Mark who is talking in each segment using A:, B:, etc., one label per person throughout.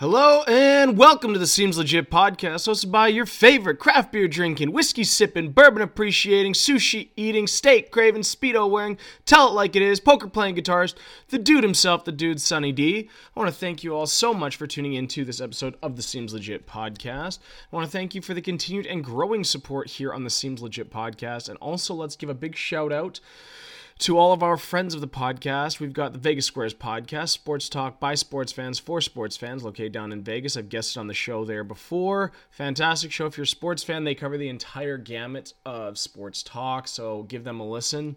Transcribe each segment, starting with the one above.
A: Hello and welcome to the Seems Legit podcast, hosted by your favorite craft beer drinking, whiskey sipping, bourbon appreciating, sushi eating, steak craving, speedo wearing, tell it like it is, poker playing guitarist, the dude himself, the dude Sunny D. I want to thank you all so much for tuning into this episode of the Seems Legit podcast. I want to thank you for the continued and growing support here on the Seems Legit podcast, and also let's give a big shout out to all of our friends of the podcast, we've got the Vegas Squares podcast, sports talk by sports fans for sports fans, located down in Vegas. I've guested on the show there before. Fantastic show if you're a sports fan. They cover the entire gamut of sports talk, so give them a listen.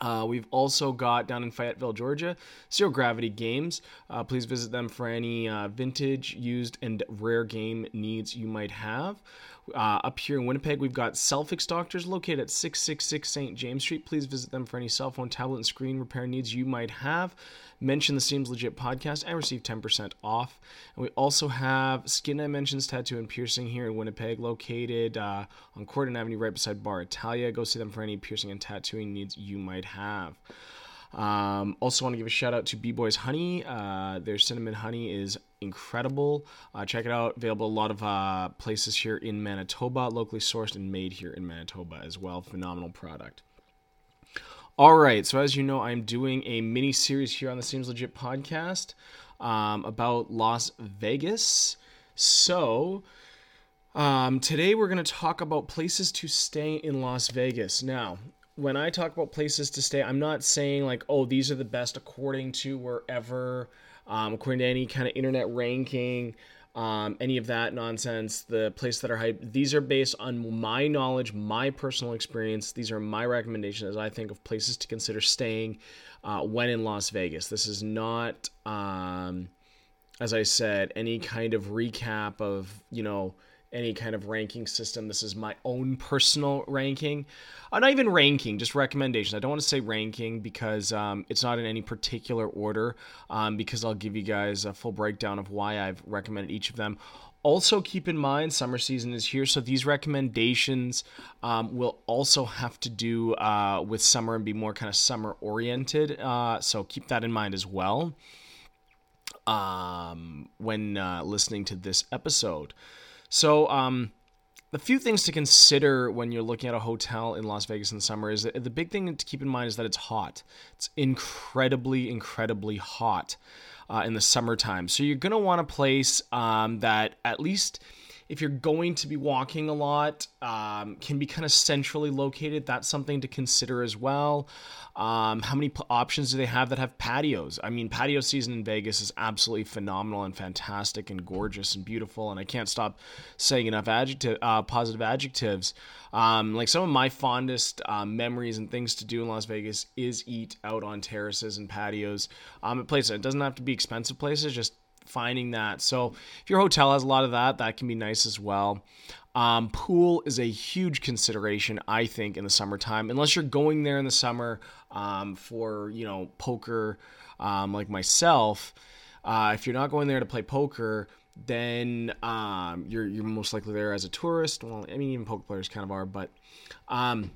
A: Uh, we've also got down in Fayetteville, Georgia, Zero Gravity Games. Uh, please visit them for any uh, vintage, used, and rare game needs you might have. Uh, up here in Winnipeg, we've got Selfix Doctors located at 666 St. James Street. Please visit them for any cell phone, tablet, and screen repair needs you might have. Mention the Seems Legit podcast and receive 10% off. And we also have Skin Dimensions Tattoo and Piercing here in Winnipeg, located uh, on Corydon Avenue right beside Bar Italia. Go see them for any piercing and tattooing needs you might have. Um, also, want to give a shout out to B Boys Honey. Uh, their cinnamon honey is incredible. Uh, check it out. Available a lot of uh, places here in Manitoba, locally sourced and made here in Manitoba as well. Phenomenal product. All right, so as you know, I'm doing a mini series here on the Seems Legit podcast um, about Las Vegas. So, um, today we're going to talk about places to stay in Las Vegas. Now, when I talk about places to stay, I'm not saying like, oh, these are the best according to wherever, um, according to any kind of internet ranking, um, any of that nonsense. The place that are hyped. These are based on my knowledge, my personal experience. These are my recommendations as I think of places to consider staying uh, when in Las Vegas. This is not, um, as I said, any kind of recap of you know any kind of ranking system. This is my own personal ranking. Uh, not even ranking, just recommendations. I don't want to say ranking because um, it's not in any particular order, um, because I'll give you guys a full breakdown of why I've recommended each of them. Also, keep in mind, summer season is here, so these recommendations um, will also have to do uh, with summer and be more kind of summer oriented. Uh, so keep that in mind as well um, when uh, listening to this episode. So, um, a few things to consider when you're looking at a hotel in Las Vegas in the summer is the big thing to keep in mind is that it's hot. It's incredibly, incredibly hot uh, in the summertime. So you're gonna want a place um, that at least if you're going to be walking a lot, um, can be kind of centrally located. That's something to consider as well. Um, how many p- options do they have that have patios? I mean, patio season in Vegas is absolutely phenomenal and fantastic and gorgeous and beautiful. And I can't stop saying enough adjective, uh, positive adjectives. Um, like some of my fondest uh, memories and things to do in Las Vegas is eat out on terraces and patios um, at places. It doesn't have to be expensive places, just finding that. So if your hotel has a lot of that, that can be nice as well. Um, pool is a huge consideration, I think, in the summertime. Unless you're going there in the summer um, for you know poker, um, like myself. Uh, if you're not going there to play poker, then um, you're you're most likely there as a tourist. Well, I mean, even poker players kind of are, but um,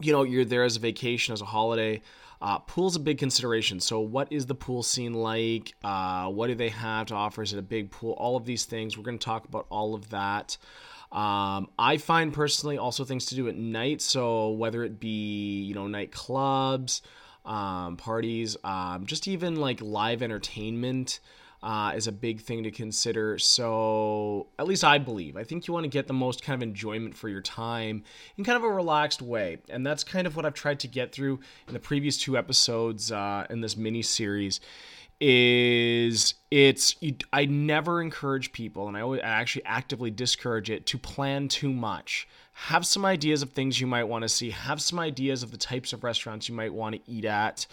A: you know, you're there as a vacation, as a holiday. Uh, pool's a big consideration. So, what is the pool scene like? Uh, what do they have to offer? Is it a big pool? All of these things. We're going to talk about all of that. Um, I find personally also things to do at night. So, whether it be, you know, nightclubs, um, parties, um, just even like live entertainment uh, is a big thing to consider. So, at least I believe. I think you want to get the most kind of enjoyment for your time in kind of a relaxed way. And that's kind of what I've tried to get through in the previous two episodes uh, in this mini series. Is it's I never encourage people, and I always I actually actively discourage it to plan too much have some ideas of things you might want to see. Have some ideas of the types of restaurants you might want to eat at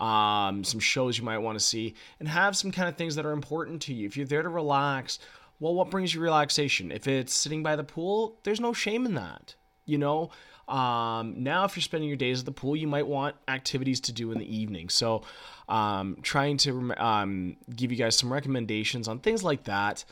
A: um, some shows you might want to see and have some kind of things that are important to you. If you're there to relax well what brings you relaxation? If it's sitting by the pool there's no shame in that you know? Um, now if you're spending your days at the pool you might want activities to do in the evening. So um, trying to um, give you guys some recommendations on things like that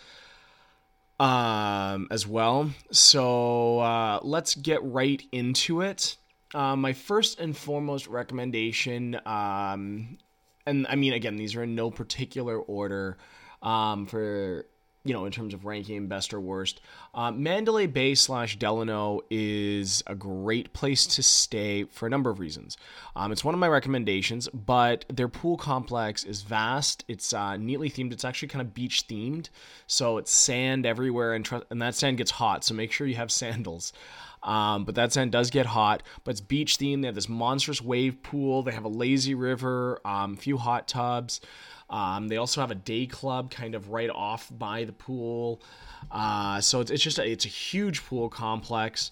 A: um, as well. So uh, let's get right into it. Uh, my first and foremost recommendation, um, and I mean, again, these are in no particular order. um, for you know, in terms of ranking best or worst. Uh, Mandalay Bay slash Delano is a great place to stay for a number of reasons. Um, it's one of my recommendations, but their pool complex is vast. It's uh, neatly themed. It's actually kind of beach themed, so it's sand everywhere, and, tr- and that sand gets hot. So make sure you have sandals. Um, but that sand does get hot. But it's beach themed. They have this monstrous wave pool. They have a lazy river, a um, few hot tubs. Um, they also have a day club kind of right off by the pool. Uh, so it's, it's just a, it's a huge pool complex.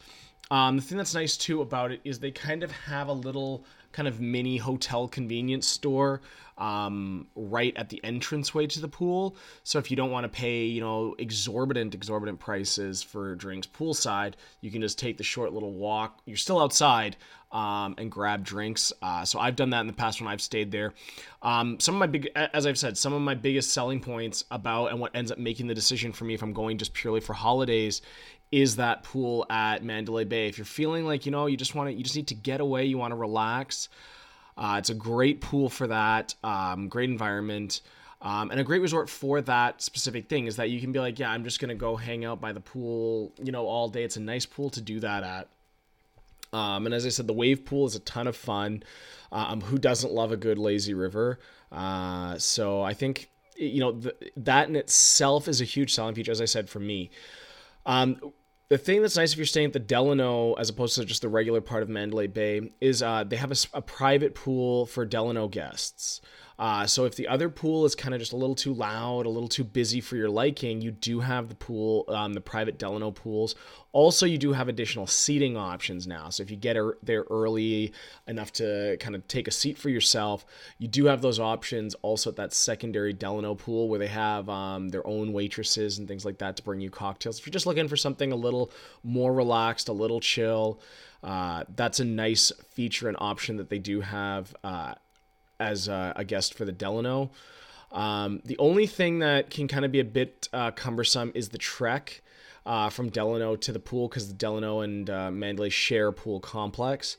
A: Um, the thing that's nice too about it is they kind of have a little kind of mini hotel convenience store um, right at the entranceway to the pool. So if you don't want to pay, you know, exorbitant, exorbitant prices for drinks poolside, you can just take the short little walk. You're still outside um, and grab drinks. Uh, so I've done that in the past when I've stayed there. Um, some of my big, as I've said, some of my biggest selling points about and what ends up making the decision for me if I'm going just purely for holidays is that pool at Mandalay Bay. If you're feeling like you know you just want to, you just need to get away, you want to relax. Uh, it's a great pool for that. Um, great environment. Um, and a great resort for that specific thing is that you can be like, yeah, I'm just gonna go hang out by the pool, you know, all day. It's a nice pool to do that at. Um, and as I said, the wave pool is a ton of fun. Um, who doesn't love a good lazy river? Uh, so I think you know that in itself is a huge selling feature, as I said, for me. Um, the thing that's nice if you're staying at the Delano as opposed to just the regular part of Mandalay Bay is uh, they have a, a, private pool for Delano guests. Uh, so if the other pool is kind of just a little too loud, a little too busy for your liking, you do have the pool, um, the private Delano pools. Also, you do have additional seating options now. So if you get er- there early enough to kind of take a seat for yourself, you do have those options also at that secondary Delano pool where they have um, their own waitresses and things like that to bring you cocktails. If you're just looking for something a little more relaxed, a little chill, uh, that's a nice feature and option that they do have uh, as a, a guest for the Delano. Um, the only thing that can kind of be a bit uh, cumbersome is the trek uh, from Delano to the pool because the Delano and uh, Mandalay share a pool complex.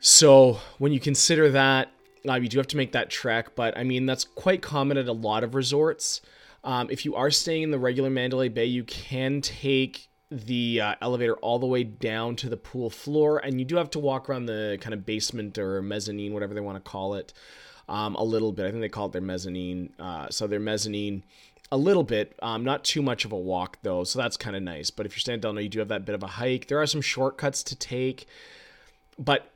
A: So when you consider that, uh, you do have to make that trek. But I mean, that's quite common at a lot of resorts. Um, if you are staying in the regular Mandalay Bay, you can take the uh, elevator all the way down to the pool floor, and you do have to walk around the kind of basement or mezzanine, whatever they want to call it, um, a little bit. I think they call it their mezzanine. Uh, so their mezzanine, a little bit, um, not too much of a walk though, so that's kind of nice. But if you're standing down there, you do have that bit of a hike. There are some shortcuts to take, but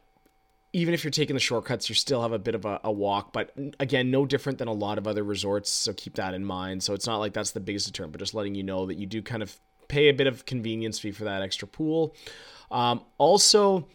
A: even if you're taking the shortcuts, you still have a bit of a, a, walk. But again, no different than a lot of other resorts, so keep that in mind. So it's not like that's the biggest deterrent, but just letting you know that you do kind of pay a bit of convenience fee for that extra pool. Um, also,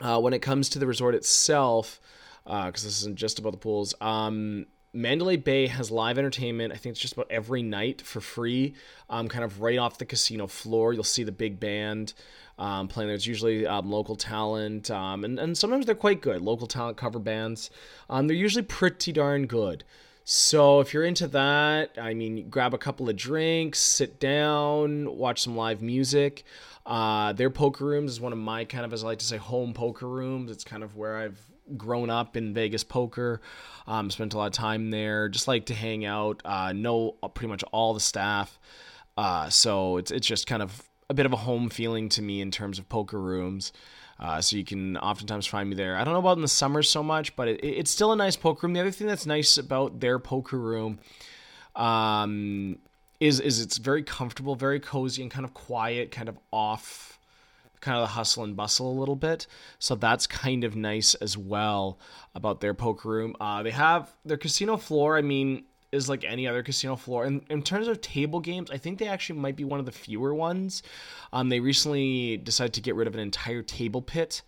A: uh, when it comes to the resort itself, because uh, this isn't just about the pools, um, Mandalay Bay has live entertainment. I think it's just about every night for free, um, kind of right off the casino floor. You'll see the big band um, playing There's usually um, local talent, um, and, and sometimes they're quite good. Local talent cover bands. Um, they're usually pretty darn good. So if you're into that, I mean, grab a couple of drinks, sit down, watch some live music. Uh, their poker rooms is one of my kind of, as I like to say, home poker rooms. It's kind of where I've grown up in Vegas poker. Um, spent a lot of time there. Just like to hang out. Uh, know pretty much all the staff. Uh, so it's it's just kind of a bit of a home feeling to me in terms of poker rooms. Uh, so you can oftentimes find me there. I don't know about in the summer so much, but it, it's still a nice poker room. The other thing that's nice about their poker room um, is is it's very comfortable, very cozy, and kind of quiet, kind of off, kind of the hustle and bustle a little bit. So that's kind of nice as well about their poker room. Uh, they have their casino floor. I mean, is like any other casino floor. And in terms of table games, I think they actually might be one of the fewer ones. Um, they recently decided to get rid of an entire table pit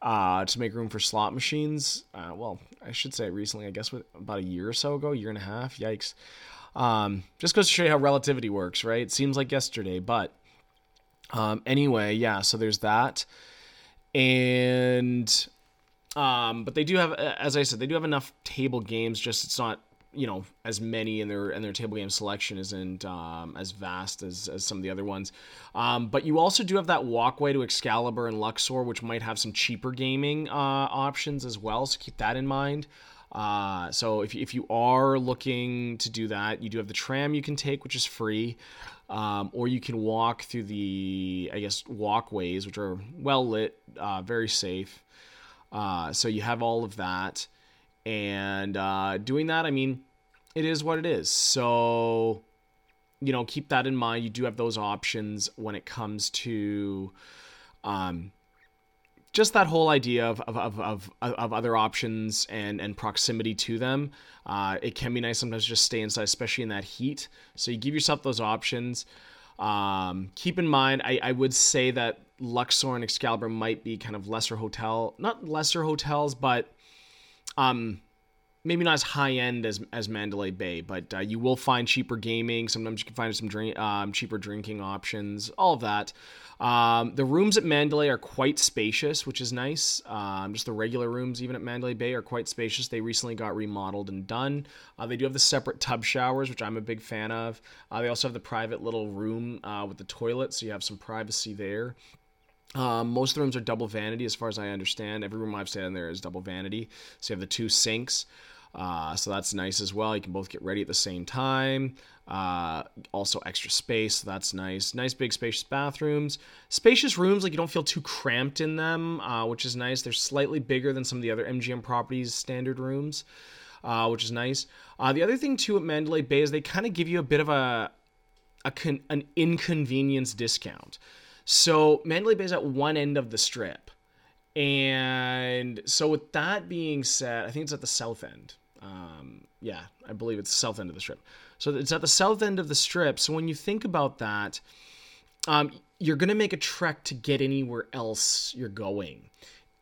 A: uh, to make room for slot machines. Uh, well, I should say recently, I guess with about a year or so ago, year and a half. Yikes. Um, just goes to show you how relativity works, right? It seems like yesterday, but um, anyway, yeah. So there's that, and um, but they do have, as I said, they do have enough table games. Just it's not you know as many in their in their table game selection isn't um, as vast as, as some of the other ones. Um, but you also do have that walkway to excalibur and luxor which might have some cheaper gaming uh, options as well so keep that in mind. Uh, so if, if you are looking to do that, you do have the tram you can take, which is free, um, or you can walk through the I guess walkways, which are well lit, uh, very safe. Uh, so you have all of that, and uh, doing that, I mean, it is what it is. So you know, keep that in mind. You do have those options when it comes to um, just that whole idea of, of, of, of, of other options and, and proximity to them. Uh, it can be nice sometimes just stay inside, especially in that heat. So you give yourself those options. Um, keep in mind, I, I would say that Luxor and Excalibur might be kind of lesser hotel, not lesser hotels, but um, maybe not as high end as as Mandalay Bay, but uh, you will find cheaper gaming. Sometimes you can find some drink, um, cheaper drinking options. All of that. Um, the rooms at Mandalay are quite spacious, which is nice. Um, just the regular rooms, even at Mandalay Bay, are quite spacious. They recently got remodeled and done. Uh, they do have the separate tub showers, which I'm a big fan of. Uh, they also have the private little room uh, with the toilet, so you have some privacy there. Um, most of the rooms are double vanity, as far as I understand. Every room I've stayed in there is double vanity. So you have the two sinks. Uh, so that's nice as well. You can both get ready at the same time. Uh, also extra space, so that's nice. Nice big spacious bathrooms, spacious rooms. Like you don't feel too cramped in them, uh, which is nice. They're slightly bigger than some of the other MGM properties standard rooms, uh, which is nice. Uh, the other thing too at Mandalay Bay is they kind of give you a bit of a, a con- an inconvenience discount. So Mandalay Bay is at one end of the strip. And so, with that being said, I think it's at the south end. Um, yeah, I believe it's south end of the strip. So it's at the south end of the strip. So when you think about that, um, you're going to make a trek to get anywhere else you're going.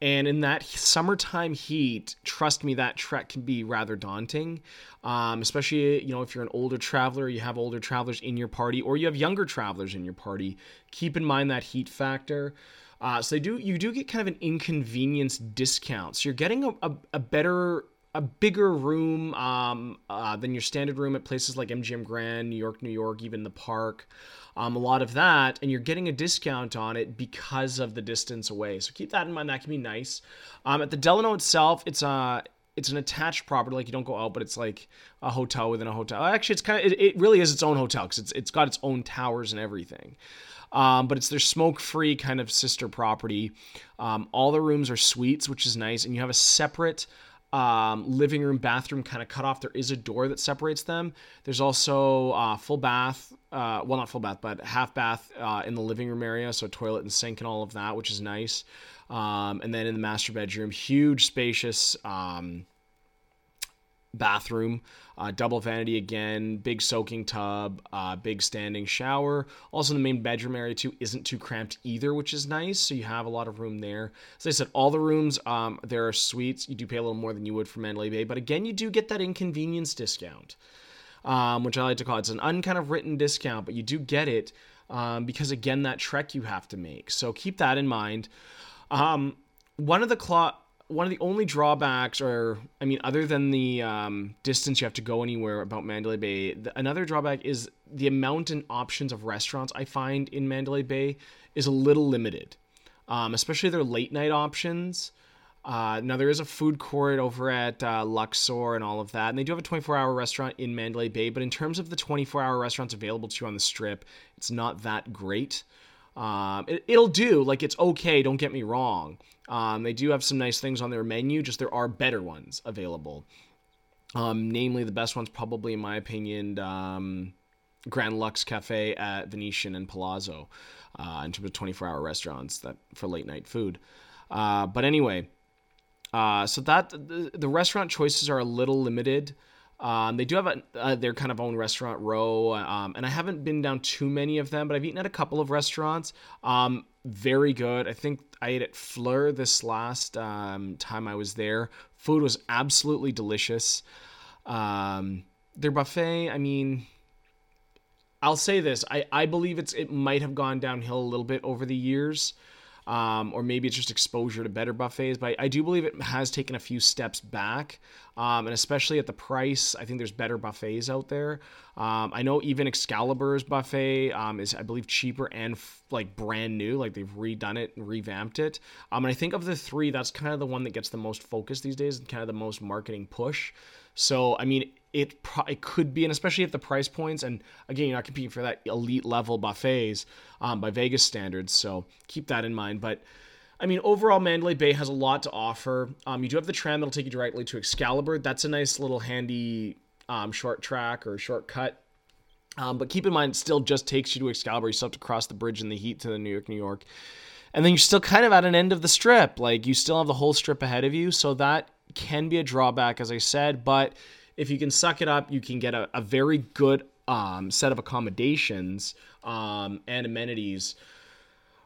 A: And in that summertime heat, trust me, that trek can be rather daunting. Um, especially, you know, if you're an older traveler, you have older travelers in your party, or you have younger travelers in your party. Keep in mind that heat factor. Uh, so they do, you do get kind of an inconvenience discount. So you're getting a, a, a better a bigger room um, uh, than your standard room at places like MGM Grand, New York, New York, even the park. Um, a lot of that, and you're getting a discount on it because of the distance away. So keep that in mind. That can be nice. Um, at the Delano itself, it's a it's an attached property. Like you don't go out, but it's like a hotel within a hotel. Actually, it's kind of it, it really is its own hotel because it's it's got its own towers and everything. Um, but it's their smoke-free kind of sister property. Um, all the rooms are suites, which is nice, and you have a separate um, living room, bathroom kind of cut off. There is a door that separates them. There's also uh, full bath, uh, well, not full bath, but half bath uh, in the living room area. So toilet and sink and all of that, which is nice. Um, and then in the master bedroom, huge, spacious um, bathroom, uh, double vanity again, big soaking tub, uh, big standing shower. Also, the main bedroom area too isn't too cramped either, which is nice. So you have a lot of room there. As I said, all the rooms um, there are suites. You do pay a little more than you would for Mandalay Bay, but again, you do get that inconvenience discount, um, which I like to call it. it's an unkind of written discount, but you do get it um, because again, that trek you have to make. So keep that in mind. Um, one of the clock one of the only drawbacks, or I mean, other than the um, distance you have to go anywhere about Mandalay Bay, the, another drawback is the amount and options of restaurants I find in Mandalay Bay is a little limited, um, especially their late night options. Uh, now there is a food court over at uh, Luxor and all of that, and they do have a 24-hour restaurant in Mandalay Bay. But in terms of the 24-hour restaurants available to you on the Strip, it's not that great. Um, it, will do. Like it's okay. Don't get me wrong. Um, they do have some nice things on their menu. Just there are better ones available. Um, namely, the best ones probably, in my opinion, um, Grand Lux Cafe at Venetian and Palazzo, uh, in terms of 24-hour restaurants that for late night food. Uh, but anyway, uh, so that the, the, restaurant choices are a little limited. Um, they do have a, uh, their kind of own restaurant row, um, and I haven't been down too many of them, but I've eaten at a couple of restaurants. Um, very good. I think I ate at Fleur this last um, time I was there. Food was absolutely delicious. Um, their buffet, I mean, I'll say this: I, I believe it's it might have gone downhill a little bit over the years. Um, or maybe it's just exposure to better buffets. But I, I do believe it has taken a few steps back, um, and especially at the price, I think there's better buffets out there. Um, I know even Excalibur's buffet um, is, I believe, cheaper and f- like brand new. Like they've redone it and revamped it. Um, and I think of the three, that's kind of the one that gets the most focus these days and kind of the most marketing push. So I mean, it pro- it could be, and especially at the price points, and again, you're not competing for that elite level buffets um, by Vegas standards. So keep that in mind. But I mean, overall, Mandalay Bay has a lot to offer. Um, you do have the tram that'll take you directly to Excalibur. That's a nice little handy um, short track or shortcut. Um, but keep in mind, it still just takes you to Excalibur. You still have to cross the bridge in the heat to the New York, New York. And then you're still kind of at an end of the strip. Like you still have the whole strip ahead of you. So that can be a drawback, as I said. But if you can suck it up, you can get a, a very good um, set of accommodations um, and amenities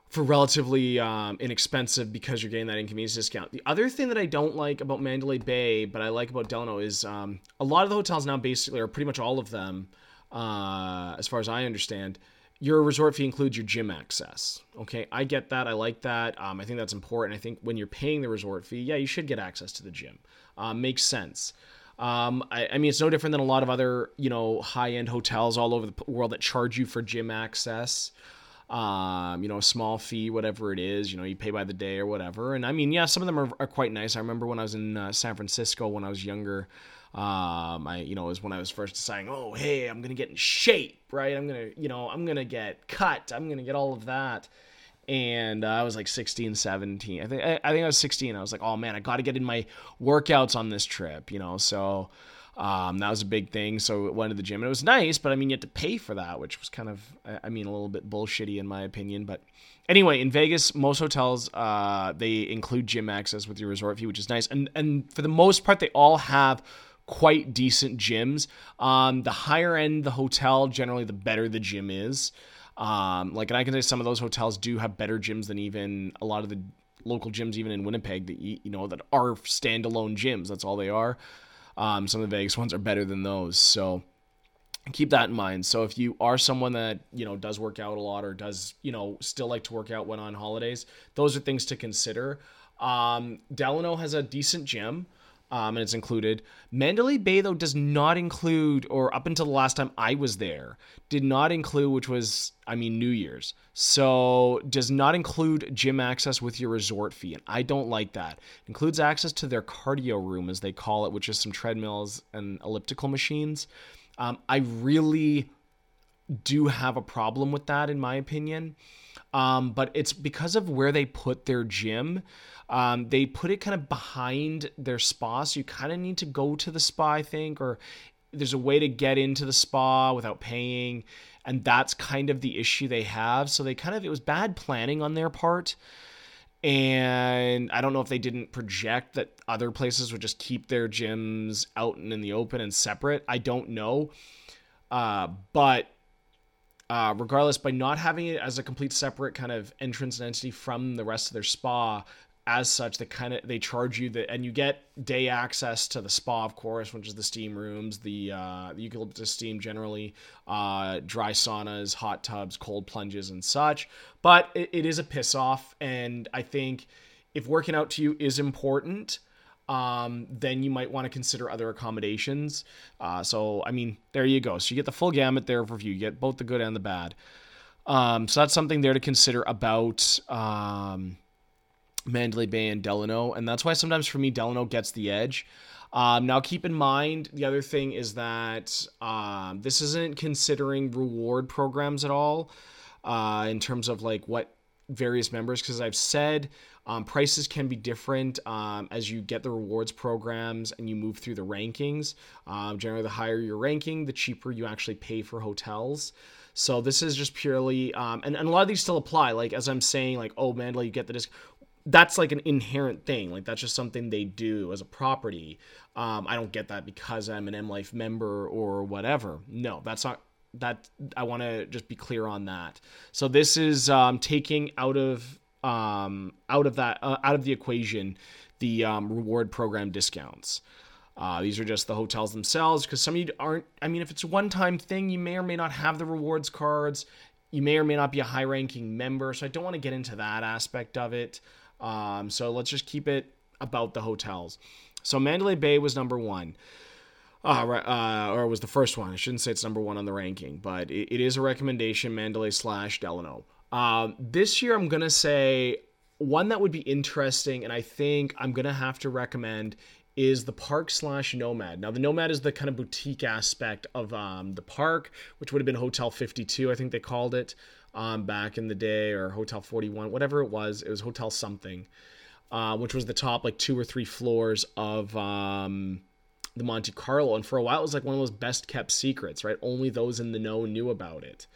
A: for relatively um, inexpensive because you're getting that inconvenience discount. The other thing that I don't like about Mandalay Bay, but I like about Delano, is um, a lot of the hotels now basically, or pretty much all of them, uh, as far as I understand, your resort fee includes your gym access. Okay, I get that. I like that. Um, I think that's important. I think when you're paying the resort fee, yeah, you should get access to the gym. Uh, makes sense. Um, I, I, mean, it's no different than a lot of other, you know, high-end hotels all over the world that charge you for gym access. Um, you know, a small fee, whatever it is. You know, you pay by the day or whatever. And I mean, yeah, some of them are, are quite nice. I remember when I was in uh, San Francisco when I was younger. Um, I, you know, it was when I was first deciding, oh, hey, I'm gonna get in shape, right? I'm gonna, you know, I'm gonna get cut. I'm gonna get all of that and uh, I was like 16, 17. I think I, I, think I was 16. I was like, oh man, I got to get in my workouts on this trip, you know. So um, that was a big thing. So went to the gym, and it was nice, but I mean, you had to pay for that, which was kind of, I mean, a little bit bullshitty in my opinion. But anyway, in Vegas, most hotels uh, they include gym access with your resort fee, which is nice, and and for the most part, they all have quite decent gyms. Um, the higher end the hotel, generally, the better the gym is. Um, like, and I can say some of those hotels do have better gyms than even a lot of the local gyms, even in Winnipeg, that you, you know that are standalone gyms. That's all they are. Um, some of the Vegas ones are better than those, so keep that in mind. So if you are someone that you know does work out a lot or does you know still like to work out when on holidays, those are things to consider. Um, Delano has a decent gym um, and it's included. Mandalay Bay, though, does not include, or up until the last time I was there, did not include, which was, I mean, New Year's. So, does not include gym access with your resort fee. And I don't like that. Includes access to their cardio room, as they call it, which is some treadmills and elliptical machines. Um, I really do have a problem with that, in my opinion. Um, but it's because of where they put their gym. Um, they put it kind of behind their spa, so you kind of need to go to the spa, I think, or there's a way to get into the spa without paying, and that's kind of the issue they have. So they kind of it was bad planning on their part. And I don't know if they didn't project that other places would just keep their gyms out and in the open and separate. I don't know. Uh, but uh, regardless, by not having it as a complete separate kind of entrance and entity from the rest of their spa, as such they kind of they charge you that and you get day access to the spa of course which is the steam rooms the uh the eucalyptus steam generally uh dry saunas hot tubs cold plunges and such but it, it is a piss off and i think if working out to you is important um, then you might want to consider other accommodations. Uh, so, I mean, there you go. So you get the full gamut there for you. You get both the good and the bad. Um, so that's something there to consider about um, Mandalay Bay and Delano, and that's why sometimes for me Delano gets the edge. Um, now, keep in mind the other thing is that um, this isn't considering reward programs at all uh, in terms of like what various members, because I've said um, prices can be different um, as you get the rewards programs and you move through the rankings. Um, generally, the higher your ranking, the cheaper you actually pay for hotels. So this is just purely, um, and, and a lot of these still apply. Like as I'm saying, like oh Mandalay, you get the disc that's like an inherent thing. Like that's just something they do as a property. Um, I don't get that because I'm an M Life member or whatever. No, that's not that. I want to just be clear on that. So this is um, taking out of um, out of that uh, out of the equation the um, reward program discounts. Uh, these are just the hotels themselves because some of you aren't. I mean, if it's a one time thing, you may or may not have the rewards cards you may or may not be a high ranking member. So I don't want to get into that aspect of it. Um, so let's just keep it about the hotels. So Mandalay Bay was number one. Uh, uh, or was the first one. I shouldn't say it's number one on the ranking, but it, it is a recommendation Mandalay slash Delano. Um, this year, I'm going to say one that would be interesting, and I think I'm going to have to recommend is the park slash nomad. Now, the nomad is the kind of boutique aspect of um, the park, which would have been Hotel 52, I think they called it um, back in the day, or Hotel 41, whatever it was. It was Hotel something, uh, which was the top like two or three floors of um, the Monte Carlo. And for a while, it was like one of those best kept secrets, right? Only those in the know knew about it.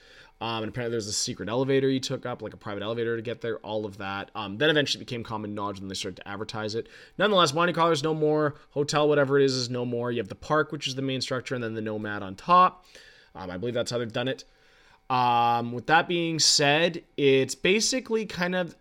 A: Um, and apparently there's a secret elevator you took up, like a private elevator to get there, all of that. Um, then eventually became common knowledge when they started to advertise it. Nonetheless, Monte Carlo is no more. Hotel, whatever it is, is no more. You have the park, which is the main structure, and then the Nomad on top. Um, I believe that's how they've done it. Um, with that being said, it's basically kind of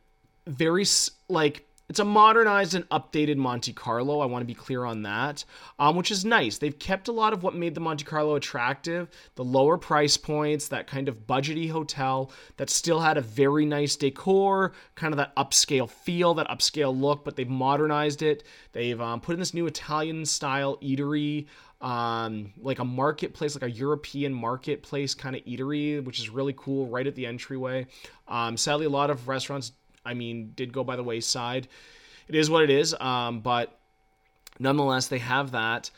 A: very like it's a modernized and updated Monte Carlo. I want to be clear on that, um, which is nice. They've kept a lot of what made the Monte Carlo attractive the lower price points, that kind of budgety hotel that still had a very nice decor, kind of that upscale feel, that upscale look, but they've modernized it. They've um, put in this new Italian style eatery. Um, like a marketplace, like a European marketplace kind of eatery, which is really cool right at the entryway. Um, sadly, a lot of restaurants I mean, did go by the wayside. It is what it is, um, but nonetheless, they have that.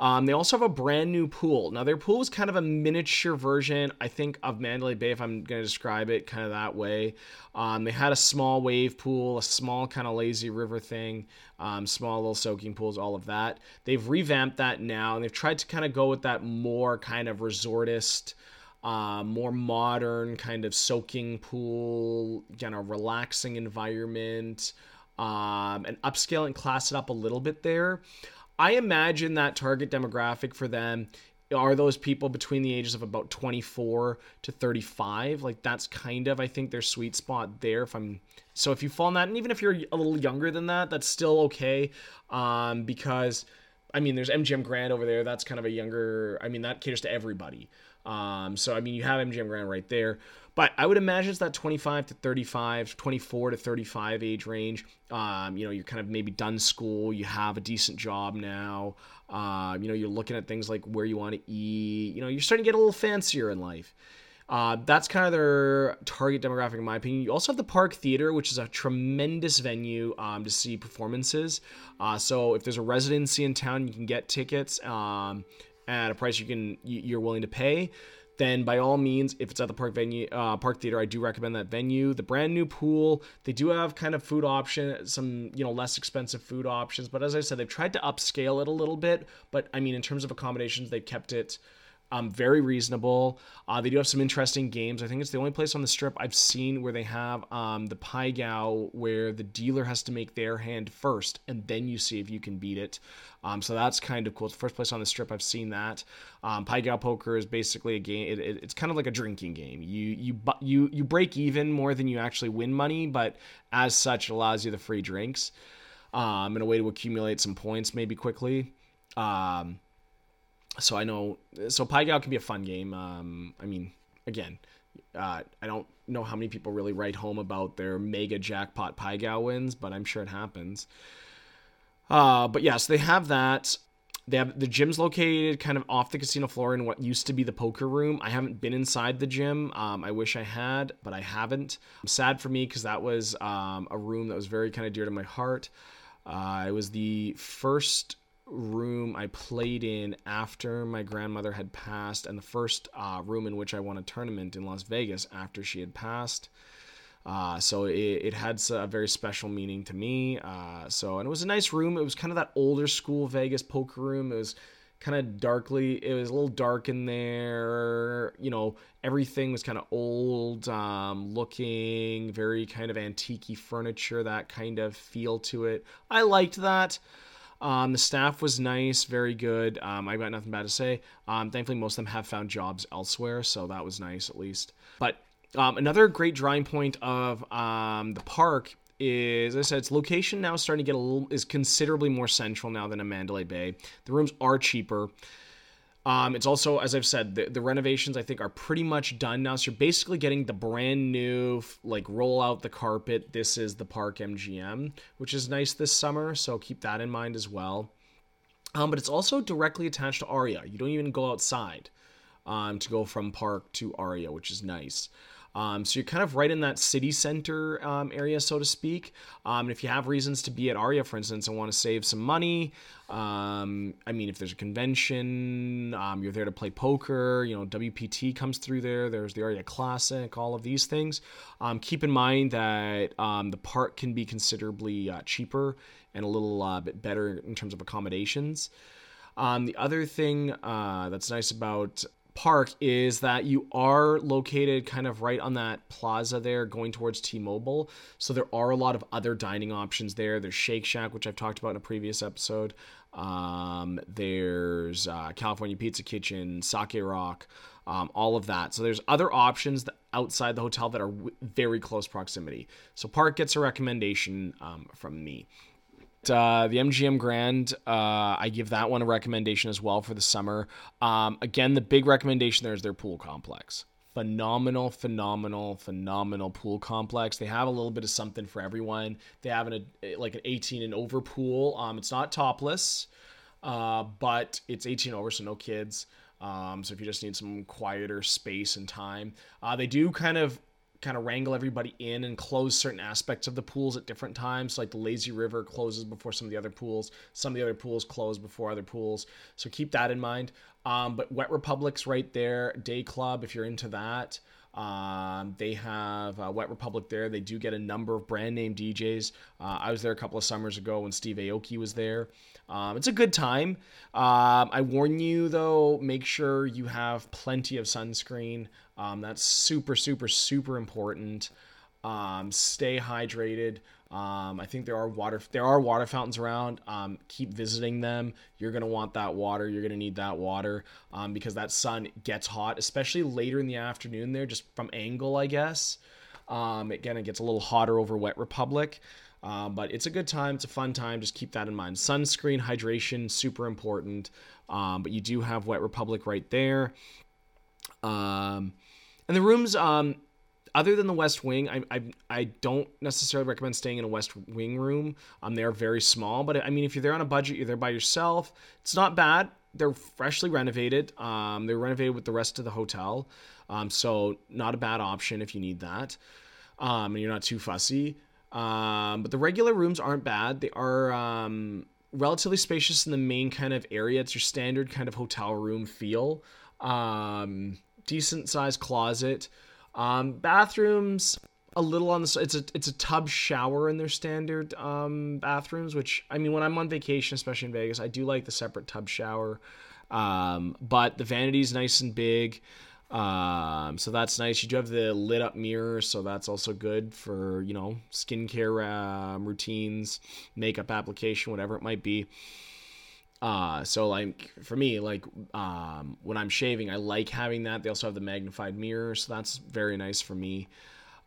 A: Um, they also have a brand new pool. Now, their pool is kind of a miniature version, I think, of Mandalay Bay, if I'm going to describe it kind of that way. Um, they had a small wave pool, a small kind of lazy river thing, um, small little soaking pools, all of that. They've revamped that now, and they've tried to kind of go with that more kind of resortist uh, more modern kind of soaking pool, kind of relaxing environment, um, and upscale and class it up a little bit there. I imagine that target demographic for them are those people between the ages of about 24 to 35 like that's kind of i think their sweet spot there if i'm so if you fall in that and even if you're a little younger than that that's still okay um, because i mean there's mgm grand over there that's kind of a younger i mean that caters to everybody um, so, I mean, you have MGM Grand right there. But I would imagine it's that 25 to 35, 24 to 35 age range. Um, you know, you're kind of maybe done school, you have a decent job now. Uh, you know, you're looking at things like where you want to eat. You know, you're starting to get a little fancier in life. Uh, that's kind of their target demographic, in my opinion. You also have the Park Theater, which is a tremendous venue um, to see performances. Uh, so if there's a residency in town, you can get tickets. Um, at a price you can you're willing to pay, then by all means, if it's at the park venue, uh, park theater, I do recommend that venue. The brand new pool, they do have kind of food option, some you know less expensive food options, but as I said, they've tried to upscale it a little bit. But I mean, in terms of accommodations, they've kept it um, very reasonable. Uh, they do have some interesting games. I think it's the only place on the strip I've seen where they have um, the Pai Gow, where the dealer has to make their hand first, and then you see if you can beat it. Um, so that's kind of cool. It's the first place on the strip I've seen that. Um, Pai Gow poker is basically a game. It, it, it's kind of like a drinking game. You you you you break even more than you actually win money, but as such, it allows you the free drinks um, and a way to accumulate some points maybe quickly. Um, so I know so Gow can be a fun game. Um, I mean, again, uh, I don't know how many people really write home about their mega jackpot Gow wins, but I'm sure it happens. Uh, but yes, yeah, so they have that. They have the gym's located kind of off the casino floor in what used to be the poker room. I haven't been inside the gym. Um, I wish I had, but I haven't. sad for me because that was um, a room that was very kind of dear to my heart. Uh, it was the first room I played in after my grandmother had passed, and the first uh, room in which I won a tournament in Las Vegas after she had passed. Uh, so it, it, had a very special meaning to me. Uh, so and it was a nice room. It was kind of that older school Vegas poker room. It was kind of darkly. It was a little dark in there. You know, everything was kind of old um, looking, very kind of antique furniture. That kind of feel to it. I liked that. Um, the staff was nice, very good. Um, I've got nothing bad to say. Um, thankfully, most of them have found jobs elsewhere, so that was nice at least. But um, another great drawing point of um, the park is, as I said, its location now is starting to get a little is considerably more central now than a Mandalay Bay. The rooms are cheaper. Um, it's also, as I've said, the, the renovations I think are pretty much done now. So you're basically getting the brand new, like roll out the carpet. This is the Park MGM, which is nice this summer. So keep that in mind as well. Um, but it's also directly attached to Aria. You don't even go outside um, to go from Park to Aria, which is nice. Um, so you're kind of right in that city center um, area, so to speak. Um, and if you have reasons to be at Aria, for instance, and want to save some money, um, I mean, if there's a convention, um, you're there to play poker, you know, WPT comes through there, there's the Aria Classic, all of these things. Um, keep in mind that the park can be considerably uh, cheaper and a little uh, bit better in terms of accommodations. Um, the other thing uh, that's nice about park is that you are located kind of right on that plaza there going towards T-Mobile. So there are a lot of other dining options there. There's Shake Shack, which I've talked about in a previous episode. Um, there's uh, California Pizza Kitchen, Sake Rok, um, all of that. So there's other options outside the hotel that are w- very close proximity. So Park gets a recommendation um, from me. Uh, the MGM Grand, uh, I give that one a recommendation as well for the summer. Um, again, the big recommendation there is their pool complex. Phenomenal, phenomenal, phenomenal pool complex. They have a little bit of something for everyone. They have an a, like an 18 and over pool. Um, it's not topless, uh, but it's 18 over, so no kids. Um, so if you just need some quieter space and time, uh, they do kind of kind of wrangle everybody in and close certain aspects of the pools at different times. Like the lazy river closes before some of the other pools. Some of the other pools close before other pools. So keep that in mind. Um, but Wet Republic's right there. Day Club, if you're into that. Um, they have uh, Wet Republic there. They do get a number of brand name DJs. Uh, I was there a couple of summers ago when Steve Aoki was there. Um, it's a good time. Um, I warn you though, make sure you have plenty of sunscreen. Um, that's super, super, super important. Um, stay hydrated. Um, I think there are water there are water fountains around. Um, keep visiting them. You're gonna want that water. You're gonna need that water um, because that sun gets hot, especially later in the afternoon. There, just from angle, I guess. Um, again, it gets a little hotter over Wet Republic. Um, but it's a good time. It's a fun time. Just keep that in mind. Sunscreen, hydration, super important. Um, but you do have Wet Republic right there. Um, and the rooms, um, other than the West Wing, I, I, I don't necessarily recommend staying in a West Wing room. Um, they are very small, but I mean, if you're there on a budget, you're there by yourself. It's not bad. They're freshly renovated. Um, they're renovated with the rest of the hotel, um, so not a bad option if you need that, um, and you're not too fussy. Um, but the regular rooms aren't bad. They are um, relatively spacious in the main kind of area. It's your standard kind of hotel room feel. Um, decent sized closet. Um, bathrooms a little on the it's a it's a tub shower in their standard um, bathrooms, which I mean when I'm on vacation, especially in Vegas, I do like the separate tub shower. Um, but the vanity is nice and big. Um, so that's nice. You do have the lit up mirror, so that's also good for you know skincare um, routines, makeup application, whatever it might be. Uh, so like for me, like um, when I'm shaving, I like having that. They also have the magnified mirror, so that's very nice for me.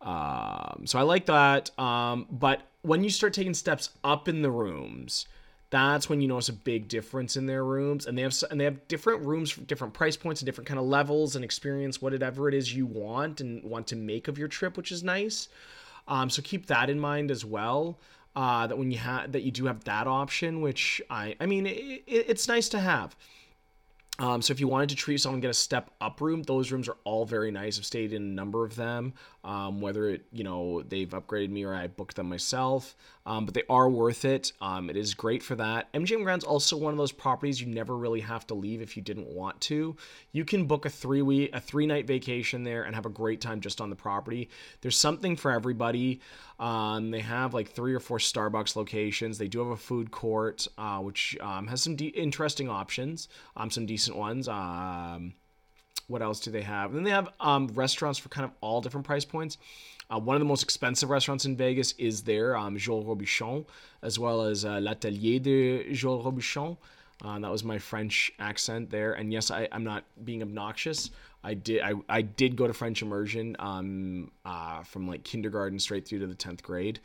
A: Um, so I like that. Um, but when you start taking steps up in the rooms, that's when you notice a big difference in their rooms, and they have and they have different rooms for different price points and different kind of levels and experience whatever it is you want and want to make of your trip, which is nice. Um, so keep that in mind as well uh, that when you have that you do have that option, which I I mean it, it, it's nice to have. Um, so if you wanted to treat someone get a step up room, those rooms are all very nice. I've stayed in a number of them. Um, whether it you know they've upgraded me or I booked them myself, um, but they are worth it. Um, it is great for that. MGM Grand's also one of those properties you never really have to leave if you didn't want to. You can book a three week a three night vacation there and have a great time just on the property. There's something for everybody. Um, they have like three or four Starbucks locations. They do have a food court, uh, which um, has some de- interesting options, some decent ones. Um, what else do they have? And then they have um, restaurants for kind of all different price points. Uh, one of the most expensive restaurants in Vegas is there, um, Joel Robuchon, as well as uh, L'Atelier de Joel Robuchon. Uh, that was my French accent there. And yes, I, am not being obnoxious. I did I, I did go to French immersion um, uh, from like kindergarten straight through to the 10th grade.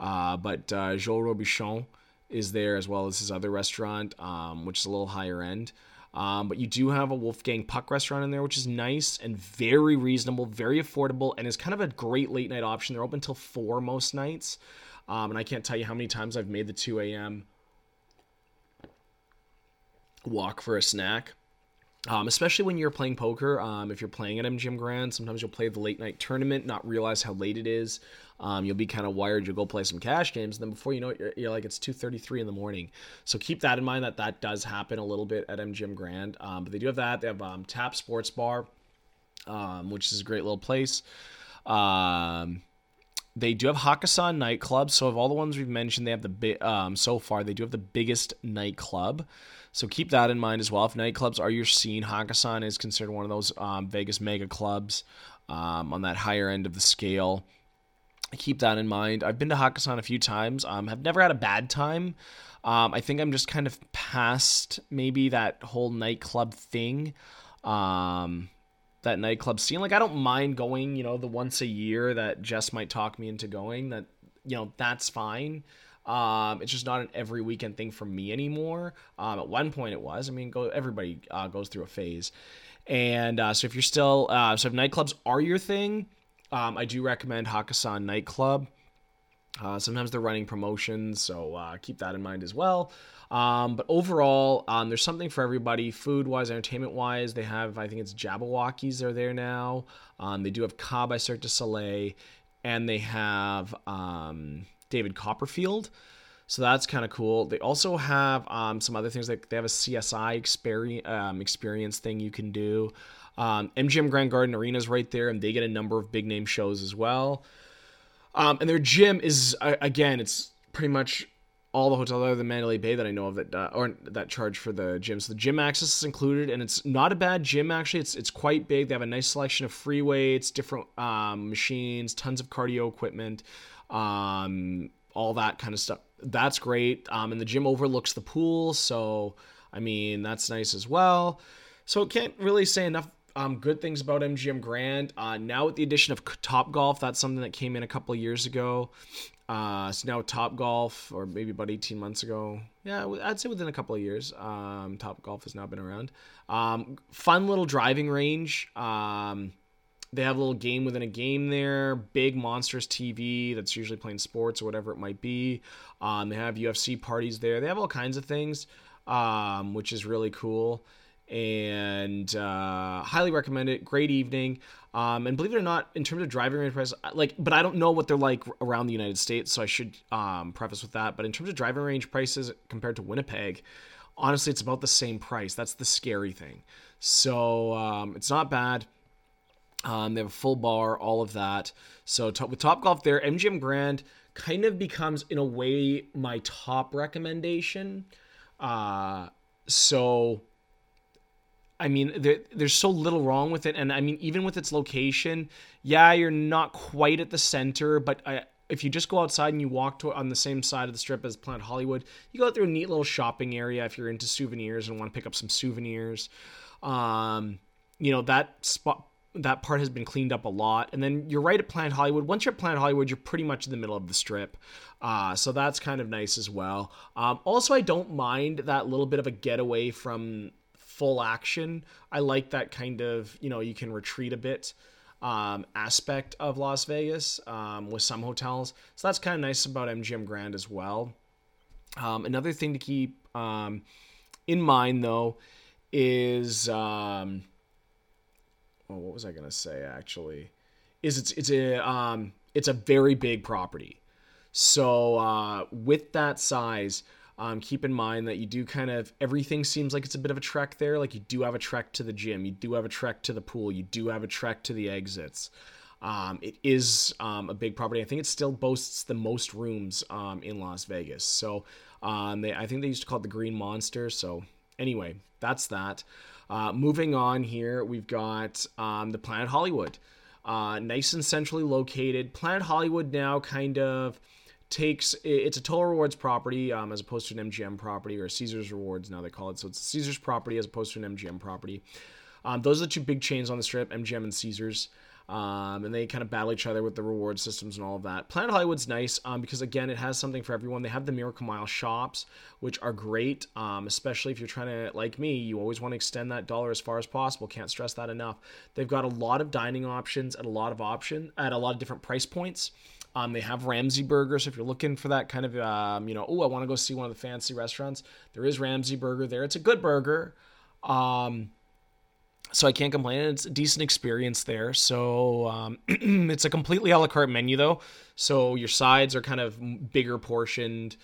A: Uh, but uh, Joel Robuchon is there as well as his other restaurant, um, which is a little higher end. Um, but you do have a Wolfgang Puck restaurant in there, which is nice and very reasonable, very affordable, and is kind of a great late night option. They're open until 4 most nights. Um, and I can't tell you how many times I've made the 2 a.m. walk for a snack. Um, especially when you're playing poker. Um, if you're playing at MGM Grand, sometimes you'll play the late night tournament, not realize how late it is. Um, you'll be kind of wired. You'll go play some cash games, and then before you know it, you're, you're like it's 2:33 in the morning. So keep that in mind that that does happen a little bit at MGM Grand. Um, but they do have that. They have um, Tap Sports Bar, um, which is a great little place. They do have Hakkasan nightclub. So of all the ones we've mentioned, they have the um, so far. They do have the biggest nightclub. So keep that in mind as well. If nightclubs are your scene, Hakkasan is considered one of those um, Vegas mega clubs um, on that higher end of the scale. Keep that in mind. I've been to Hakkasan a few times. Um, have never had a bad time. Um, I think I'm just kind of past maybe that whole nightclub thing. Um, that nightclub scene. Like I don't mind going, you know, the once a year that Jess might talk me into going. That you know, that's fine. Um, it's just not an every weekend thing for me anymore. Um, at one point it was. I mean, go everybody uh, goes through a phase, and uh, so if you're still uh, so if nightclubs are your thing, um, I do recommend Hakkasan Nightclub. Uh, sometimes they're running promotions, so uh, keep that in mind as well. Um, but overall, um, there's something for everybody, food wise, entertainment wise. They have, I think it's Jabbawockeez are there now. Um, they do have Ka by Cirque du Soleil, and they have um, David Copperfield. So that's kind of cool. They also have um, some other things like they have a CSI experience, um, experience thing you can do. Um, MGM Grand Garden Arena is right there, and they get a number of big name shows as well. Um, and their gym is again, it's pretty much all the hotels other than Mandalay Bay that I know of that uh, or that charge for the gym. So the gym access is included, and it's not a bad gym actually. It's it's quite big. They have a nice selection of free weights, different um, machines, tons of cardio equipment um, all that kind of stuff. That's great. Um, and the gym overlooks the pool, so I mean that's nice as well. So can't really say enough um, good things about MGM Grand. Uh, now with the addition of Top Golf, that's something that came in a couple years ago. Uh, so now Top Golf, or maybe about 18 months ago. Yeah, I'd say within a couple of years. Um, Top Golf has now been around. Um, fun little driving range. Um, they have a little game within a game there. Big monstrous TV that's usually playing sports or whatever it might be. Um, they have UFC parties there. They have all kinds of things, um, which is really cool. And uh, highly recommend it. Great evening. Um, and believe it or not, in terms of driving range prices, like, but I don't know what they're like around the United States, so I should um, preface with that. But in terms of driving range prices compared to Winnipeg, honestly, it's about the same price. That's the scary thing. So um, it's not bad. Um, they have a full bar, all of that. So top, with Top Golf there, MGM Grand kind of becomes in a way my top recommendation. Uh, so I mean, there, there's so little wrong with it, and I mean, even with its location, yeah, you're not quite at the center, but I, if you just go outside and you walk to on the same side of the strip as Planet Hollywood, you go through a neat little shopping area if you're into souvenirs and want to pick up some souvenirs. Um, you know that spot that part has been cleaned up a lot. And then you're right at Planet Hollywood. Once you're at Planet Hollywood, you're pretty much in the middle of the strip. Uh, so that's kind of nice as well. Um, also, I don't mind that little bit of a getaway from full action. I like that kind of, you know, you can retreat a bit um, aspect of Las Vegas um, with some hotels. So that's kind of nice about MGM Grand as well. Um, another thing to keep um, in mind, though, is um, oh, what was I gonna say actually? Is it's it's a um it's a very big property. So uh, with that size, um, keep in mind that you do kind of everything seems like it's a bit of a trek there. Like you do have a trek to the gym, you do have a trek to the pool, you do have a trek to the exits. Um, it is um, a big property. I think it still boasts the most rooms um, in Las Vegas. So um, they, I think they used to call it the Green Monster. So anyway, that's that. Uh, moving on here, we've got um, the Planet Hollywood. Uh, nice and centrally located. Planet Hollywood now kind of takes it's a total rewards property um, as opposed to an MGM property or Caesars Rewards now they call it. So it's Caesars property as opposed to an MGM property. Um, those are the two big chains on the strip, MGM and Caesars. Um, and they kind of battle each other with the reward systems and all of that. Planet Hollywood's nice um, because again, it has something for everyone. They have the Miracle Mile shops, which are great, um, especially if you're trying to, like me, you always want to extend that dollar as far as possible. Can't stress that enough. They've got a lot of dining options at a lot of option at a lot of different price points. Um, they have Ramsay Burgers. If you're looking for that kind of, um, you know, oh, I want to go see one of the fancy restaurants, there is Ramsay Burger there. It's a good burger. Um, so I can't complain. It's a decent experience there. So um, it's a completely a la carte menu though. So your sides are kind of bigger portioned,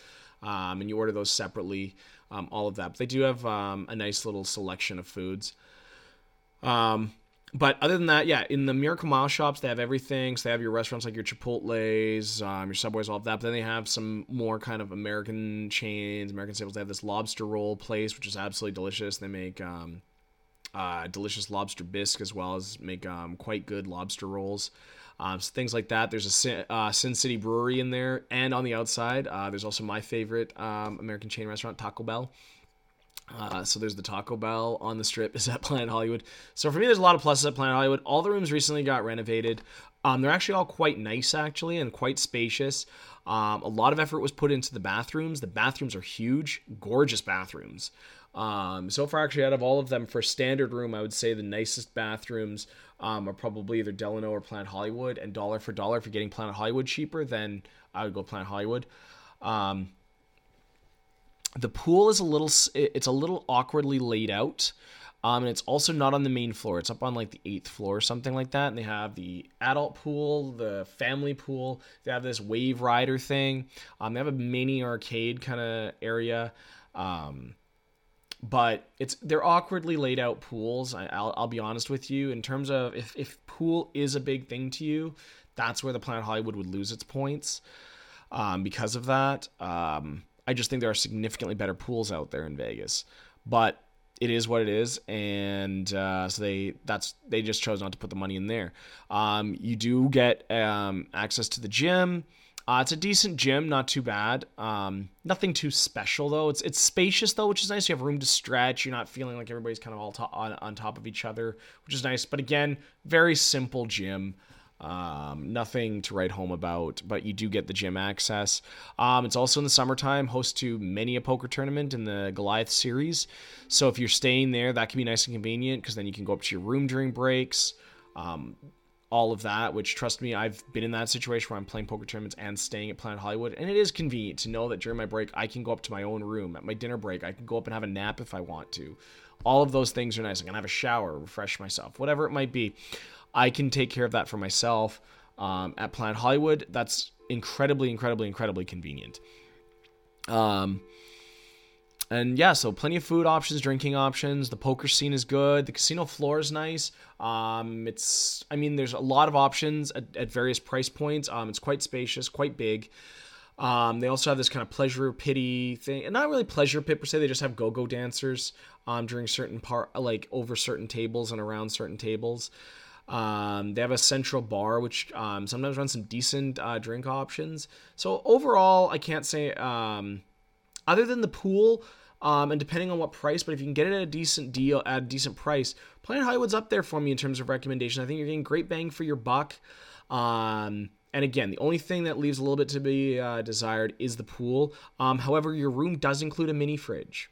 A: um, and you order those separately. Um, all of that. But they do have um, a nice little selection of foods. Um, but other than that, yeah, in the Miracle Mile shops, they have everything. So they have your restaurants like your Chipotle's, um, your Subways, all of that. But then they have some more kind of American chains, American staples. They have this lobster roll place, which is absolutely delicious. They make uh, delicious lobster bisque as well as make um, quite good lobster rolls. Um, so things like that. There's a Sin, uh, Sin, City Brewery in there, and on the outside, uh, there's also my favorite um, American chain restaurant, Taco Bell. Uh, so there's the Taco Bell on the strip is at Planet Hollywood. So for me, there's a lot of pluses at Planet Hollywood. All the rooms recently got renovated. Um, they're actually all quite nice, actually, and quite spacious. Um, a lot of effort was put into the bathrooms. The bathrooms are huge, gorgeous bathrooms. Um, so far, actually, out of all of them, for standard room, I would say the nicest bathrooms um, are probably either Delano or Planet Hollywood. And dollar for dollar, if getting Planet Hollywood cheaper, then I would go Planet Hollywood. Um, the pool is a little, it's a little awkwardly laid out. Um, and it's also not on the main floor. It's up on like the eighth floor or something like that. And they have the adult pool, the family pool. They have this wave rider thing. Um, they have a mini arcade kind of area. Um, but it's they're awkwardly laid out pools. I, will I'll be honest with you. In terms of if if pool is a big thing to you, that's where the Planet Hollywood would lose its points um, because of that. Um, I just think there are significantly better pools out there in Vegas, but it is what it is, and uh, so they that's they just chose not to put the money in there. Um, you do get um, access to the gym. Uh, it's a decent gym, not too bad. Um, nothing too special though. It's it's spacious though, which is nice. You have room to stretch. You're not feeling like everybody's kind of all to- on on top of each other, which is nice. But again, very simple gym. Um, nothing to write home about, but you do get the gym access. Um, it's also in the summertime, host to many a poker tournament in the Goliath series. So if you're staying there, that can be nice and convenient because then you can go up to your room during breaks. Um, all of that, which trust me, I've been in that situation where I'm playing poker tournaments and staying at Planet Hollywood, and it is convenient to know that during my break I can go up to my own room. At my dinner break, I can go up and have a nap if I want to. All of those things are nice. I can have a shower, refresh myself, whatever it might be. I can take care of that for myself um, at Planet Hollywood. That's incredibly, incredibly, incredibly convenient. Um, and yeah, so plenty of food options, drinking options. The poker scene is good. The casino floor is nice. Um, it's, I mean, there's a lot of options at, at various price points. Um, it's quite spacious, quite big. Um, they also have this kind of pleasure pity thing, and not really pleasure pit per se. They just have go-go dancers um, during certain part, like over certain tables and around certain tables. Um, they have a central bar, which um, sometimes runs some decent uh, drink options. So overall, I can't say um, other than the pool. Um, and depending on what price, but if you can get it at a decent deal at a decent price, Planet Hollywood's up there for me in terms of recommendation. I think you're getting great bang for your buck. Um, and again, the only thing that leaves a little bit to be uh, desired is the pool. Um, however, your room does include a mini fridge.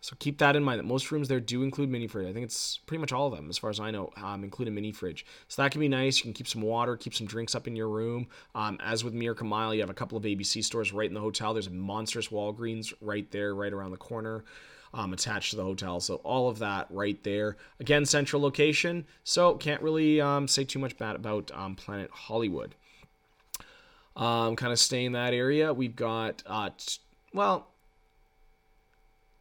A: So keep that in mind that most rooms there do include mini fridge. I think it's pretty much all of them, as far as I know, um, include a mini fridge. So that can be nice. You can keep some water, keep some drinks up in your room. Um, as with Miracle Mile, you have a couple of ABC stores right in the hotel. There's a monstrous Walgreens right there, right around the corner. Um, attached to the hotel. So all of that right there. Again, central location. So can't really um, say too much bad about um, Planet Hollywood. Um, kind of stay in that area. We've got, uh, t- well,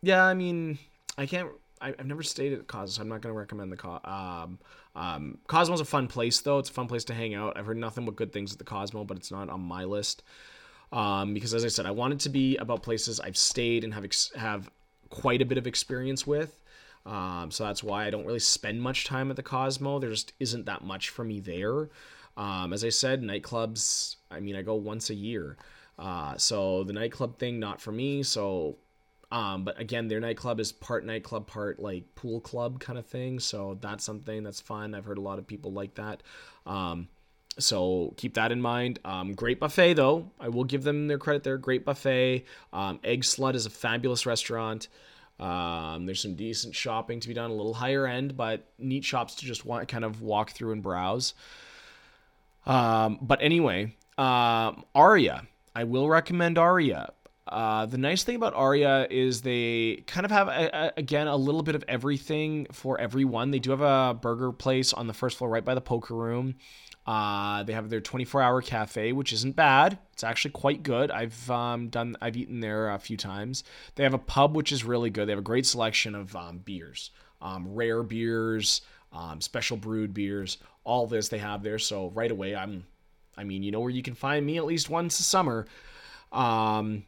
A: yeah, I mean, I can't. I, have never stayed at Cosmos. So I'm not going to recommend the Co- um, um, Cosmo's a fun place though. It's a fun place to hang out. I've heard nothing but good things at the Cosmo, but it's not on my list um, because, as I said, I want it to be about places I've stayed and have ex- have quite a bit of experience with. Um, so that's why I don't really spend much time at the Cosmo. There just isn't that much for me there. Um, as I said, nightclubs. I mean, I go once a year. Uh, so the nightclub thing, not for me. So Um, but again, their nightclub is part nightclub, part like pool club kind of thing. So that's something that's fun. I've heard a lot of people like that. Um, so keep that in mind. Um, great buffet though. I will give them their credit there. Great buffet. Um, Eggslut is a fabulous restaurant. Um, there's some decent shopping to be done, a little higher end, but neat shops to just want kind of walk through and browse. Um, but anyway, um, Aria. I will recommend Aria. Uh, the nice thing about Aria is they kind of have a, a, again a little bit of everything for everyone. They do have a burger place on the first floor, right by the poker room. Uh, they have their 24-hour cafe, which isn't bad. It's actually quite good. I've um, done, I've eaten there a few times. They have a pub, which is really good. They have a great selection of um, beers, um, rare beers, um, special brewed beers. All this they have there. So right away, I'm, I mean, you know where you can find me at least once a summer. Um,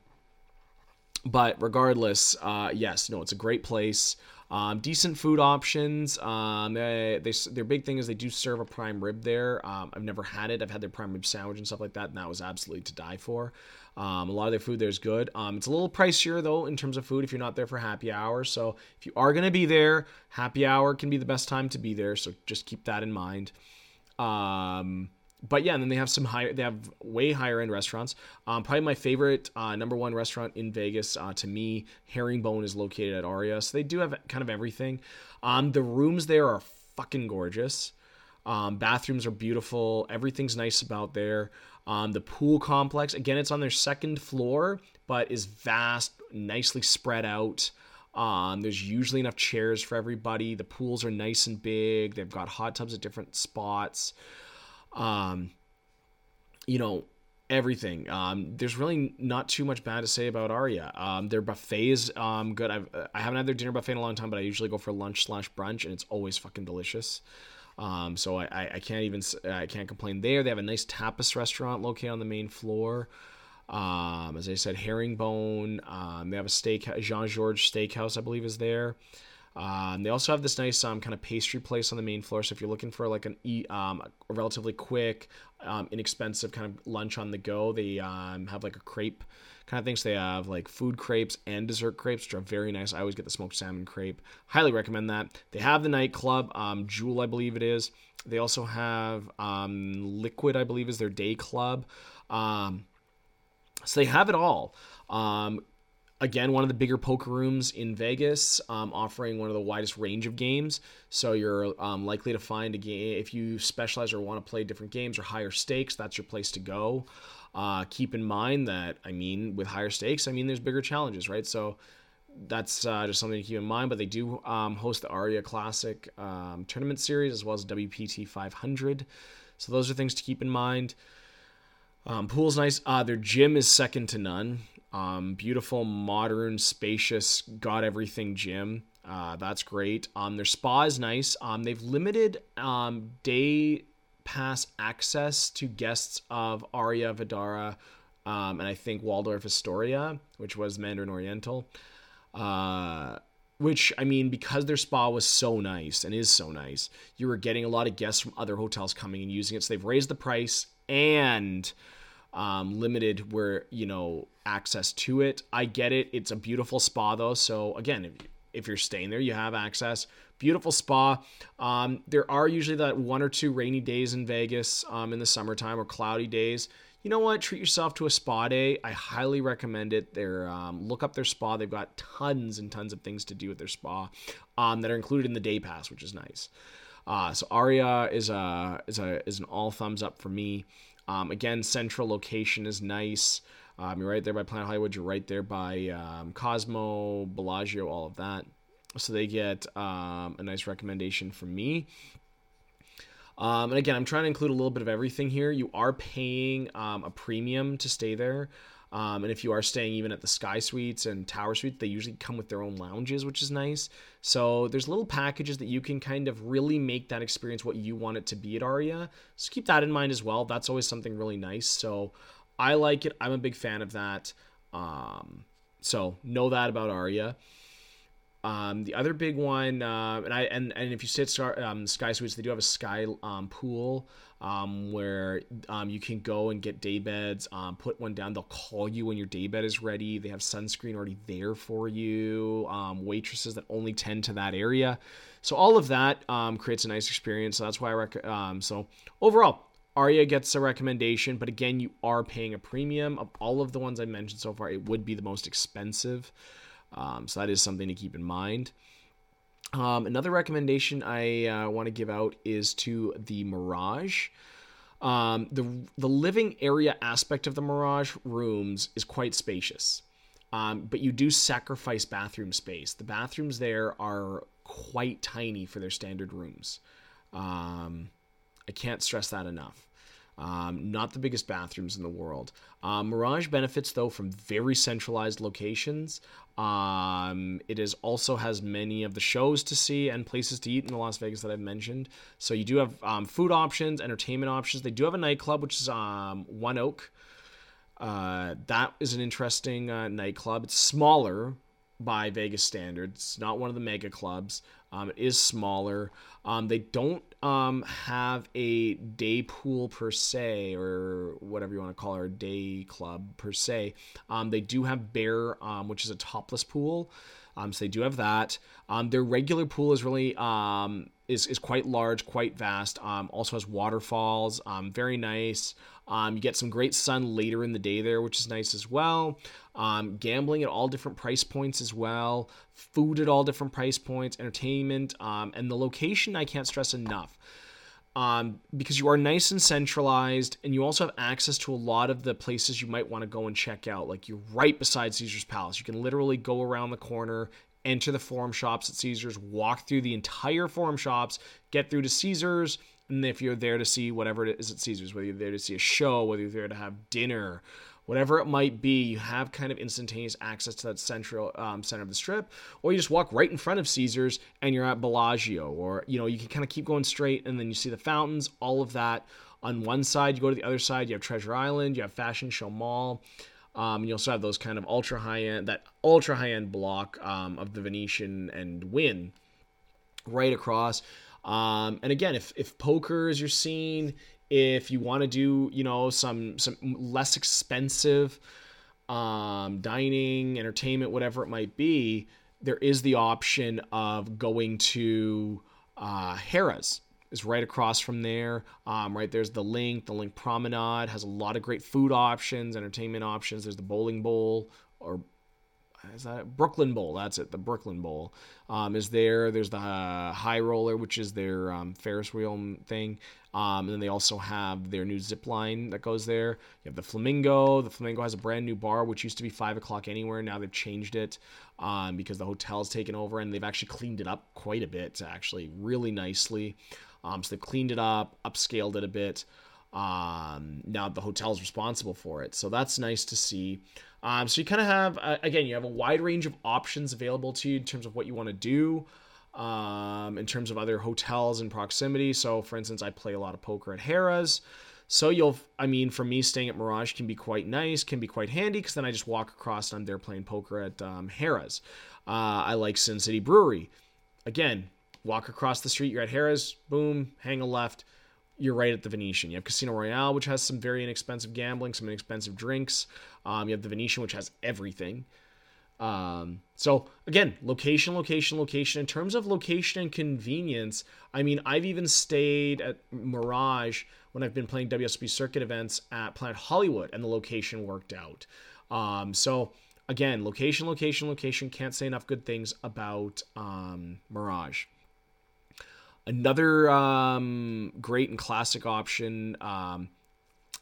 A: but regardless, uh, yes, no, it's a great place. Um, decent food options. Um, they, they, their big thing is they do serve a prime rib there. Um, I've never had it. I've had their prime rib sandwich and stuff like that, and that was absolutely to die for. Um, a lot of their food there is good. Um, it's a little pricier though in terms of food if you're not there for happy hour. So if you are gonna be there, happy hour can be the best time to be there. So just keep that in mind. Um, but yeah, and then they have some higher, they have way higher end restaurants. Um, probably my favorite uh, number one restaurant in Vegas uh, to me, Herringbone, is located at Aria. So they do have kind of everything. Um, the rooms there are fucking gorgeous. Um, bathrooms are beautiful. Everything's nice about there. Um, the pool complex, again, it's on their second floor, but is vast, nicely spread out. Um, there's usually enough chairs for everybody. The pools are nice and big. They've got hot tubs at different spots um, you know, everything. Um, there's really not too much bad to say about Aria. Um, their buffet is um, good. I've I haven't had their dinner buffet in a long time, but I usually go for lunch slash brunch, and it's always fucking delicious. Um, so I, I, can't even I can't complain there. They have a nice tapas restaurant located on the main floor. Um, as I said, herringbone. Um, they have a steak Jean Georges Steakhouse, I believe, is there. Um, they also have this nice um, kind of pastry place on the main floor. So if you're looking for like an um, a relatively quick, um, inexpensive kind of lunch on the go, they um, have like a crepe kind of thing. So they have like food crepes and dessert crepes, which are very nice. I always get the smoked salmon crepe. Highly recommend that. They have the nightclub, um, Jewel, I believe it is. They also have Liquid, I believe is their day club. so they have it all. Um, again one of the bigger poker rooms in Vegas, um, offering one of the widest range of games. So you're um, likely to find a game if you specialize or want to play different games or higher stakes. That's your place to go. Uh, keep in mind that I mean, with higher stakes, I mean there's bigger challenges, right? So that's uh, just something to keep in mind. But they do um, host the Aria Classic um, tournament series as well as WPT 500. So those are things to keep in mind. Um, pool's nice. Uh, their gym is second to none. Um, beautiful, modern, spacious, got everything gym. Uh, that's great. Um, their spa is nice. Um, they've limited um, day pass access to guests of Aria Vdara um, and I think Waldorf Astoria, which was Mandarin Oriental. Uh, which I mean, because their spa was so nice and is so nice, you were getting a lot of guests from other hotels coming and using it. So they've raised the price and um, limited where you know access to it. I get it. It's a beautiful spa though. So again, if, if you're staying there, you have access. Beautiful spa. Um, there are usually that one or two rainy days in Vegas um, in the summertime or cloudy days. You know what? Treat yourself to a spa day. I highly recommend it. They're um, look up their spa. They've got tons and tons of things to do with their spa um, that are included in the day pass, which is nice. Uh, so Aria is a is a is an all thumbs up for me. Um, again, central location is nice. Um, you're right there by Planet Hollywood. You're right there by um, Cosmo, Bellagio, all of that. So they get um, a nice recommendation from me. Um, and again, I'm trying to include a little bit of everything here. You are paying um, a premium to stay there. Um, and if you are staying even at the Sky Suites and Tower Suites, they usually come with their own lounges, which is nice. So there's little packages that you can kind of really make that experience what you want it to be at Aria. So keep that in mind as well. That's always something really nice. So I like it. I'm a big fan of that. Um, so know that about Aria. Um, the other big one, uh, and I and, and if you sit Star, um, Sky Suites, they do have a sky um, pool um, where um, you can go and get day beds. Um, put one down. They'll call you when your day bed is ready. They have sunscreen already there for you. Waitresses that only tend to that area. So all of that creates a nice experience. So that's why I rec- so overall, Aria gets a recommendation, but again, you are paying a premium. Of all of the ones I mentioned so far, it would be the most expensive. Um, so that is something to keep in mind. Um, another recommendation I uh, want to give out is to the Mirage. Um, the the living area aspect of the Mirage rooms is quite spacious, um, but you do sacrifice bathroom space. The bathrooms there are quite tiny for their standard rooms. Um, I can't stress that enough. Um, not the biggest bathrooms in the world. Um, Mirage benefits though from very centralized locations. Um, it is also has many of the shows to see and places to eat in the Las Vegas that I've mentioned. So you do have um, food options, entertainment options. They do have a nightclub, which is um, One Oak. Uh, that is an interesting uh, nightclub. It's smaller by Vegas standards. It's not one of the mega clubs. Um, it is smaller. Um, they don't um, have a day pool per se, or whatever you want to call it, or day club per se. Um, they do have Bare, um, which is a topless pool. Um, so they do have that. Um, their regular pool is really um, is, is quite large, quite vast. Um, also has waterfalls, Um, very nice. Um, you get some great sun later in the day there, which is nice as well. Um, gambling at all different price points as well. Food at all different price points, entertainment, um, and the location I can't stress enough. Um, because you are nice and centralized, and you also have access to a lot of the places you might want to go and check out. Like you're right beside Caesar's Palace. You can literally go around the corner, enter the forum shops at Caesars, walk through the entire forum shops, get through to Caesars, and if you're there to see whatever it is at Caesars, whether you're there to see a show, whether you're there to have dinner, whatever it might be, you have kind of instantaneous access to that central um, center of the strip, or you just walk right in front of Caesars and you're at Bellagio, or you know you can kind of keep going straight and then you see the fountains, all of that on one side. You go to the other side, you have Treasure Island, you have Fashion Show Mall. Um, you also have those kind of ultra high end, that ultra high end block um, of the Venetian and Wynn right across. Um, and again, if if poker is your scene, if you want to do you know some some less expensive um, dining, entertainment, whatever it might be, there is the option of going to uh, Harrah's is right across from there. Um, right there's the LINQ The LINQ Promenade has a lot of great food options, entertainment options. There's the bowling bowl or is that Brooklyn Bowl? That's it. The Brooklyn Bowl um, is there. There's the uh, High Roller, which is their um, Ferris wheel thing. Um, and then they also have their new zip line that goes there. You have the Flamingo. The Flamingo has a brand new bar, which used to be five o'clock anywhere. Now they've changed it um, because the hotel's taken over, and they've actually cleaned it up quite a bit, actually, really nicely. Um, so they've cleaned it up, upscaled it a bit. Um, now the hotel's responsible for it, so that's nice to see. Um, so you kind of have, uh, again, you have a wide range of options available to you in terms of what you want to do, um, in terms of other hotels in proximity. So, for instance, I play a lot of poker at Harrah's. So you'll, I mean, for me, staying at Mirage can be quite nice, can be quite handy because then I just walk across and I'm there playing poker at um, Harrah's. Uh, I like Sin City Brewery. Again, walk across the street, you're at Harrah's, boom, hang a left, you're right at the Venetian. You have Casino Royale, which has some very inexpensive gambling, some inexpensive drinks. Um, you have the Venetian, which has everything. Um, so again, location, location, location. In terms of location and convenience, I mean, I've even stayed at Mirage when I've been playing WSB circuit events at Planet Hollywood, and the location worked out. Um, so again, location, location, location. Can't say enough good things about um, Mirage. Another um, great and classic option um,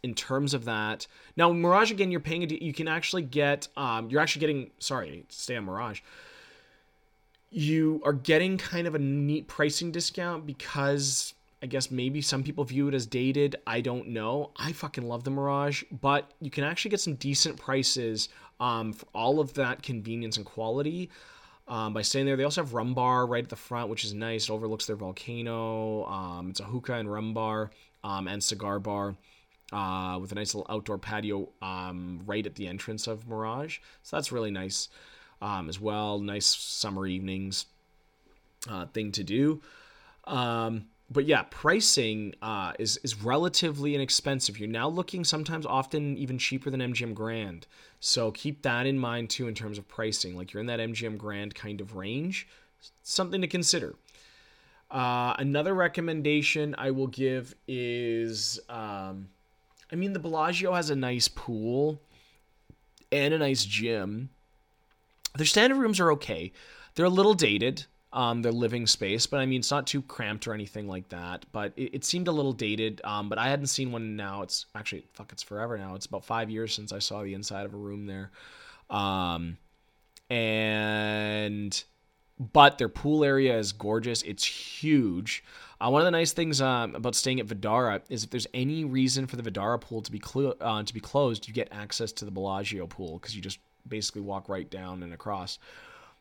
A: in terms of that. Now, Mirage again, you're paying. A, you can actually get. Um, you're actually getting. Sorry, stay on Mirage. You are getting kind of a neat pricing discount because I guess maybe some people view it as dated. I don't know. I fucking love the Mirage, but you can actually get some decent prices um, for all of that convenience and quality um, by staying there. They also have Rhumbar right at the front, which is nice. It overlooks their volcano. Um, it's a hookah and rum bar um, and cigar bar uh, with a nice little outdoor patio um, right at the entrance of Mirage. So that's really nice. um, as well. Nice summer evenings uh, thing to do. Um, but yeah, pricing uh, is is relatively inexpensive. You're now looking sometimes, often even cheaper than MGM Grand. So keep that in mind too in terms of pricing. Like you're in that MGM Grand kind of range, something to consider. Uh, another recommendation I will give is, um, I mean, the Bellagio has a nice pool and a nice gym. Their standard rooms are okay. They're a little dated um, their living space. But I mean, it's not too cramped or anything like that. But it, it seemed a little dated. Um, but I hadn't seen one now. It's actually fuck. It's forever now. It's about five years since I saw the inside of a room there. Um, and but their pool area is gorgeous. It's huge. Uh, one of the nice things um, about staying at Vdara is if there's any reason for the Vdara pool to be cl- uh, to be closed, you get access to the Bellagio pool because you just basically walk right down and across.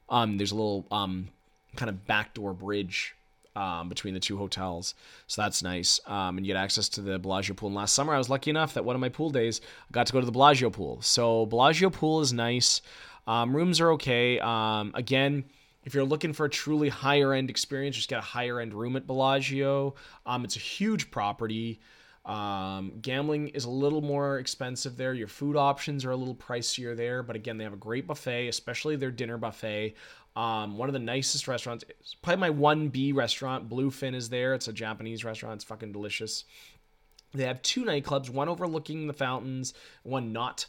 A: Um, there's a little um, kind of backdoor bridge um, between the two hotels. So that's nice. Um, and you get access to the Bellagio pool. And last summer, I was lucky enough that one of my pool days, I got to go to the Bellagio pool. So Bellagio pool is nice. Um, rooms are okay. Um, again, if you're looking for a truly higher end experience, just get a higher end room at Bellagio. Um, it's a huge property. Um, gambling is a little more expensive there. Your food options are a little pricier there, but again, they have a great buffet, especially their dinner buffet. Um, one of the nicest restaurants. Probably my 1B restaurant. Bluefin is there. It's a Japanese restaurant. It's fucking delicious. They have two nightclubs, one overlooking the fountains, one not.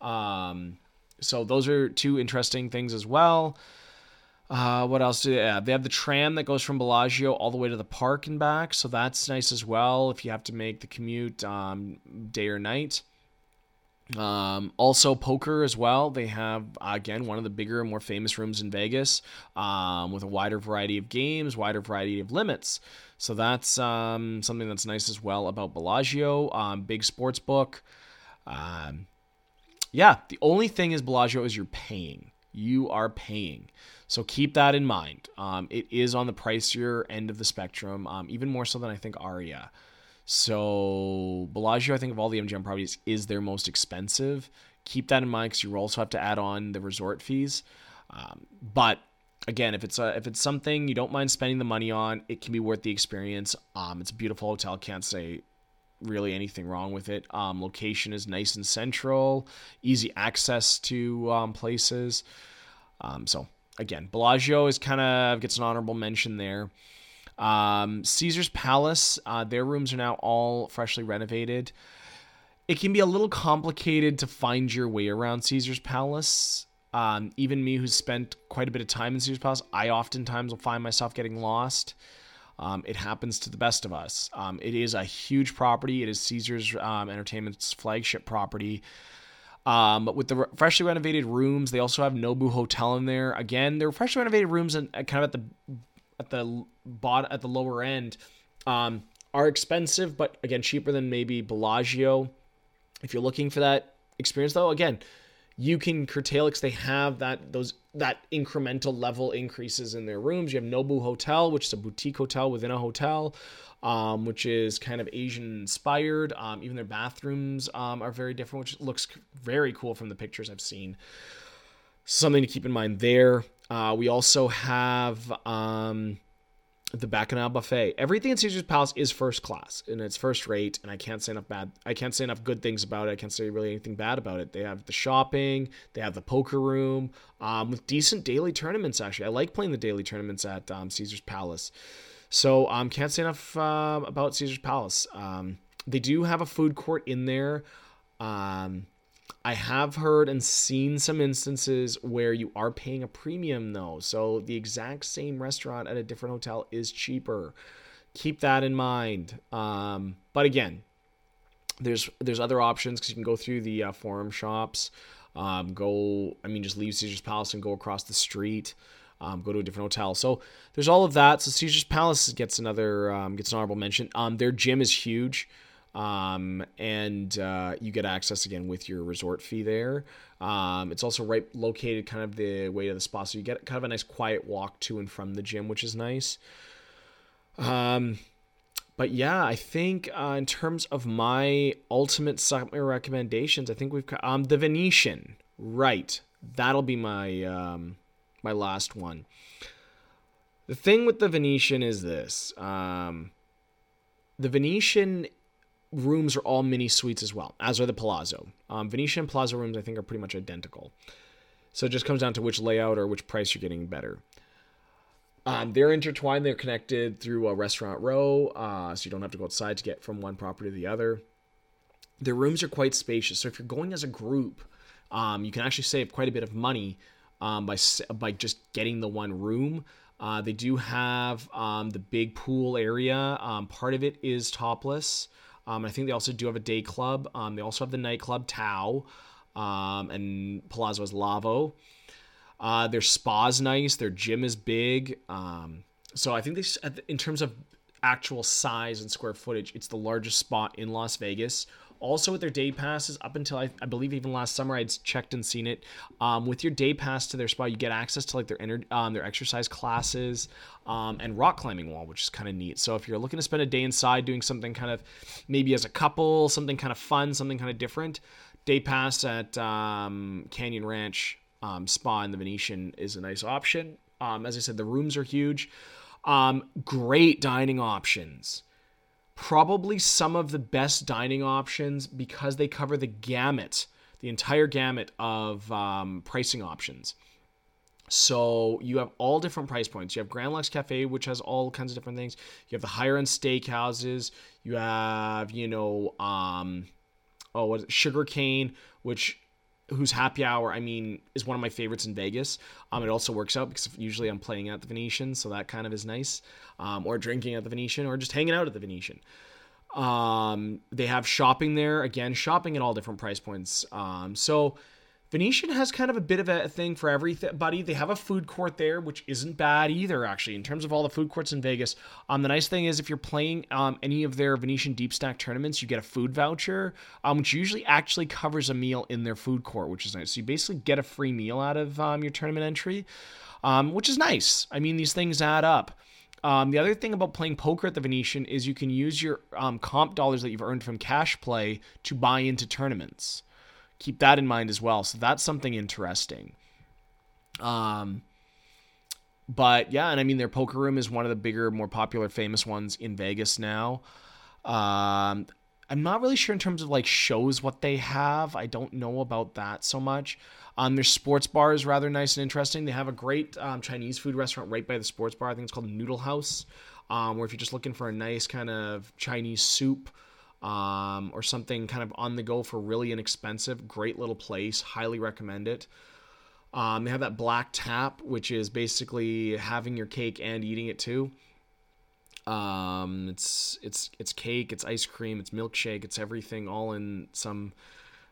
A: Um, so those are two interesting things as well. Uh, what else do they have? They have the tram that goes from Bellagio all the way to the park and back, so that's nice as well if you have to make the commute um, day or night. Um, also, poker as well. They have, again, one of the bigger and more famous rooms in Vegas um, with a wider variety of games, wider variety of limits. So that's um, something that's nice as well about Bellagio. Um, big sports book. Um, yeah, the only thing is Bellagio is you're paying. You are paying. So keep that in mind. Um, it is on the pricier end of the spectrum, even more so than I think Aria. So Bellagio, I think of all the MGM properties, is their most expensive. Keep that in mind because you also have to add on the resort fees. Um, but again, if it's a, if it's something you don't mind spending the money on, it can be worth the experience. Um, it's a beautiful hotel. Can't say really anything wrong with it. Um, location is nice and central, easy access to um, places. Um, so again, Bellagio is kind of gets an honorable mention there. Um, Caesar's Palace, uh, their rooms are now all freshly renovated. It can be a little complicated to find your way around Caesar's Palace. Um, even me, who's spent quite a bit of time in Caesar's Palace, I oftentimes will find myself getting lost. Um, it happens to the best of us. Um, it is a huge property. It is Caesar's um, Entertainment's flagship property. Um, with the freshly renovated rooms, they also have Nobu Hotel in there. Again, they're freshly renovated rooms and kind of at the at the bot at the lower end um, are expensive, but again cheaper than maybe Bellagio. If you're looking for that experience, though, again, you can curtail because they have that those that incremental level increases in their rooms. You have Nobu Hotel, which is a boutique hotel within a hotel, um, which is kind of Asian inspired. Um, even their bathrooms um, are very different, which looks very cool from the pictures I've seen. Something to keep in mind there. Uh, we also have um, the Bacchanal Buffet. Everything at Caesar's Palace is first class and it's first rate, and I can't say enough bad. I can't say enough good things about it. I can't say really anything bad about it. They have the shopping, they have the poker room um, with decent daily tournaments. Actually, I like playing the daily tournaments at um, Caesar's Palace. So um, can't say enough uh, about Caesar's Palace. Um, they do have a food court in there. Um, I have heard and seen some instances where you are paying a premium though. So the exact same restaurant at a different hotel is cheaper. Keep that in mind. Um, but again, there's there's other options because you can go through the uh, forum shops. Um, go, I mean, just leave Caesar's Palace and go across the street. Um, go to a different hotel. So there's all of that. So Caesar's Palace gets another um, gets an honorable mention. Um, their gym is huge. Um, and uh, you get access again with your resort fee there. Um, it's also right located kind of the way to the spa, so you get kind of a nice quiet walk to and from the gym, which is nice. Um, but yeah, I think uh, in terms of my ultimate summer recommendations, I think we've um, the Venetian, right? that'll be my um, my last one. The thing with the Venetian is this: um, the Venetian rooms are all mini suites as well, as are the Palazzo. Um, Venetian and Palazzo rooms, I think, are pretty much identical. So it just comes down to which layout or which price you're getting better. Um, they're intertwined. They're connected through a restaurant row, uh, so you don't have to go outside to get from one property to the other. Their rooms are quite spacious, so if you're going as a group, um, you can actually save quite a bit of money um, by by just getting the one room. Uh, they do have um, the big pool area. Um, part of it is topless. Um, I think they also do have a day club. Um, they also have the nightclub Tao and Palazzo is Lavo. Uh, their spa's nice. Their gym is big. Um, so I think they, in terms of actual size and square footage, it's the largest spot in Las Vegas. Also, with their day passes, up until I, I believe even last summer, I'd checked and seen it. Um, with your day pass to their spa, you get access to like their inner, um, their exercise classes um, and rock climbing wall, which is kind of neat. So if you're looking to spend a day inside doing something kind of maybe as a couple, something kind of fun, something kind of different, day pass at um, Canyon Ranch um, spa in the Venetian is a nice option. Um, as I said, the rooms are huge. Great dining options. Probably some of the best dining options because they cover the gamut, the entire gamut of um, pricing options. So you have all different price points. You have Grand Lux Cafe, which has all kinds of different things. You have the higher end steakhouses. You have, you know, um, oh, what is it? Sugarcane, which whose happy hour I mean is one of my favorites in Vegas. Um, it also works out because usually I'm playing at the Venetian, so that kind of is nice. Um, or drinking at the Venetian, or just hanging out at the Venetian. Um, they have shopping there again, shopping at all different price points. Um, so Venetian has kind of a bit of a thing for everybody. They have a food court there, which isn't bad either, actually, in terms of all the food courts in Vegas. Um, the nice thing is, if you're playing um, any of their Venetian deep stack tournaments, you get a food voucher, um, which usually actually covers a meal in their food court, which is nice. So you basically get a free meal out of um, your tournament entry, um, which is nice. I mean, these things add up. Um, the other thing about playing poker at the Venetian is you can use your um, comp dollars that you've earned from cash play to buy into tournaments keep that in mind as well. So that's something interesting. Um, but yeah, and I mean their poker room is one of the bigger, more popular, famous ones in Vegas now. Um, I'm not really sure in terms of like shows what they have. I don't know about that so much. Um, their sports bar is rather nice and interesting. They have a great um, Chinese food restaurant right by the sports bar. I think it's called Noodle House. Um, where if you're just looking for a nice kind of Chinese soup, um, or something kind of on the go for really inexpensive. Great little place. Highly recommend it. Um, they have that black tap, which is basically having your cake and eating it too. Um, it's it's it's cake, it's ice cream, it's milkshake, it's everything all in some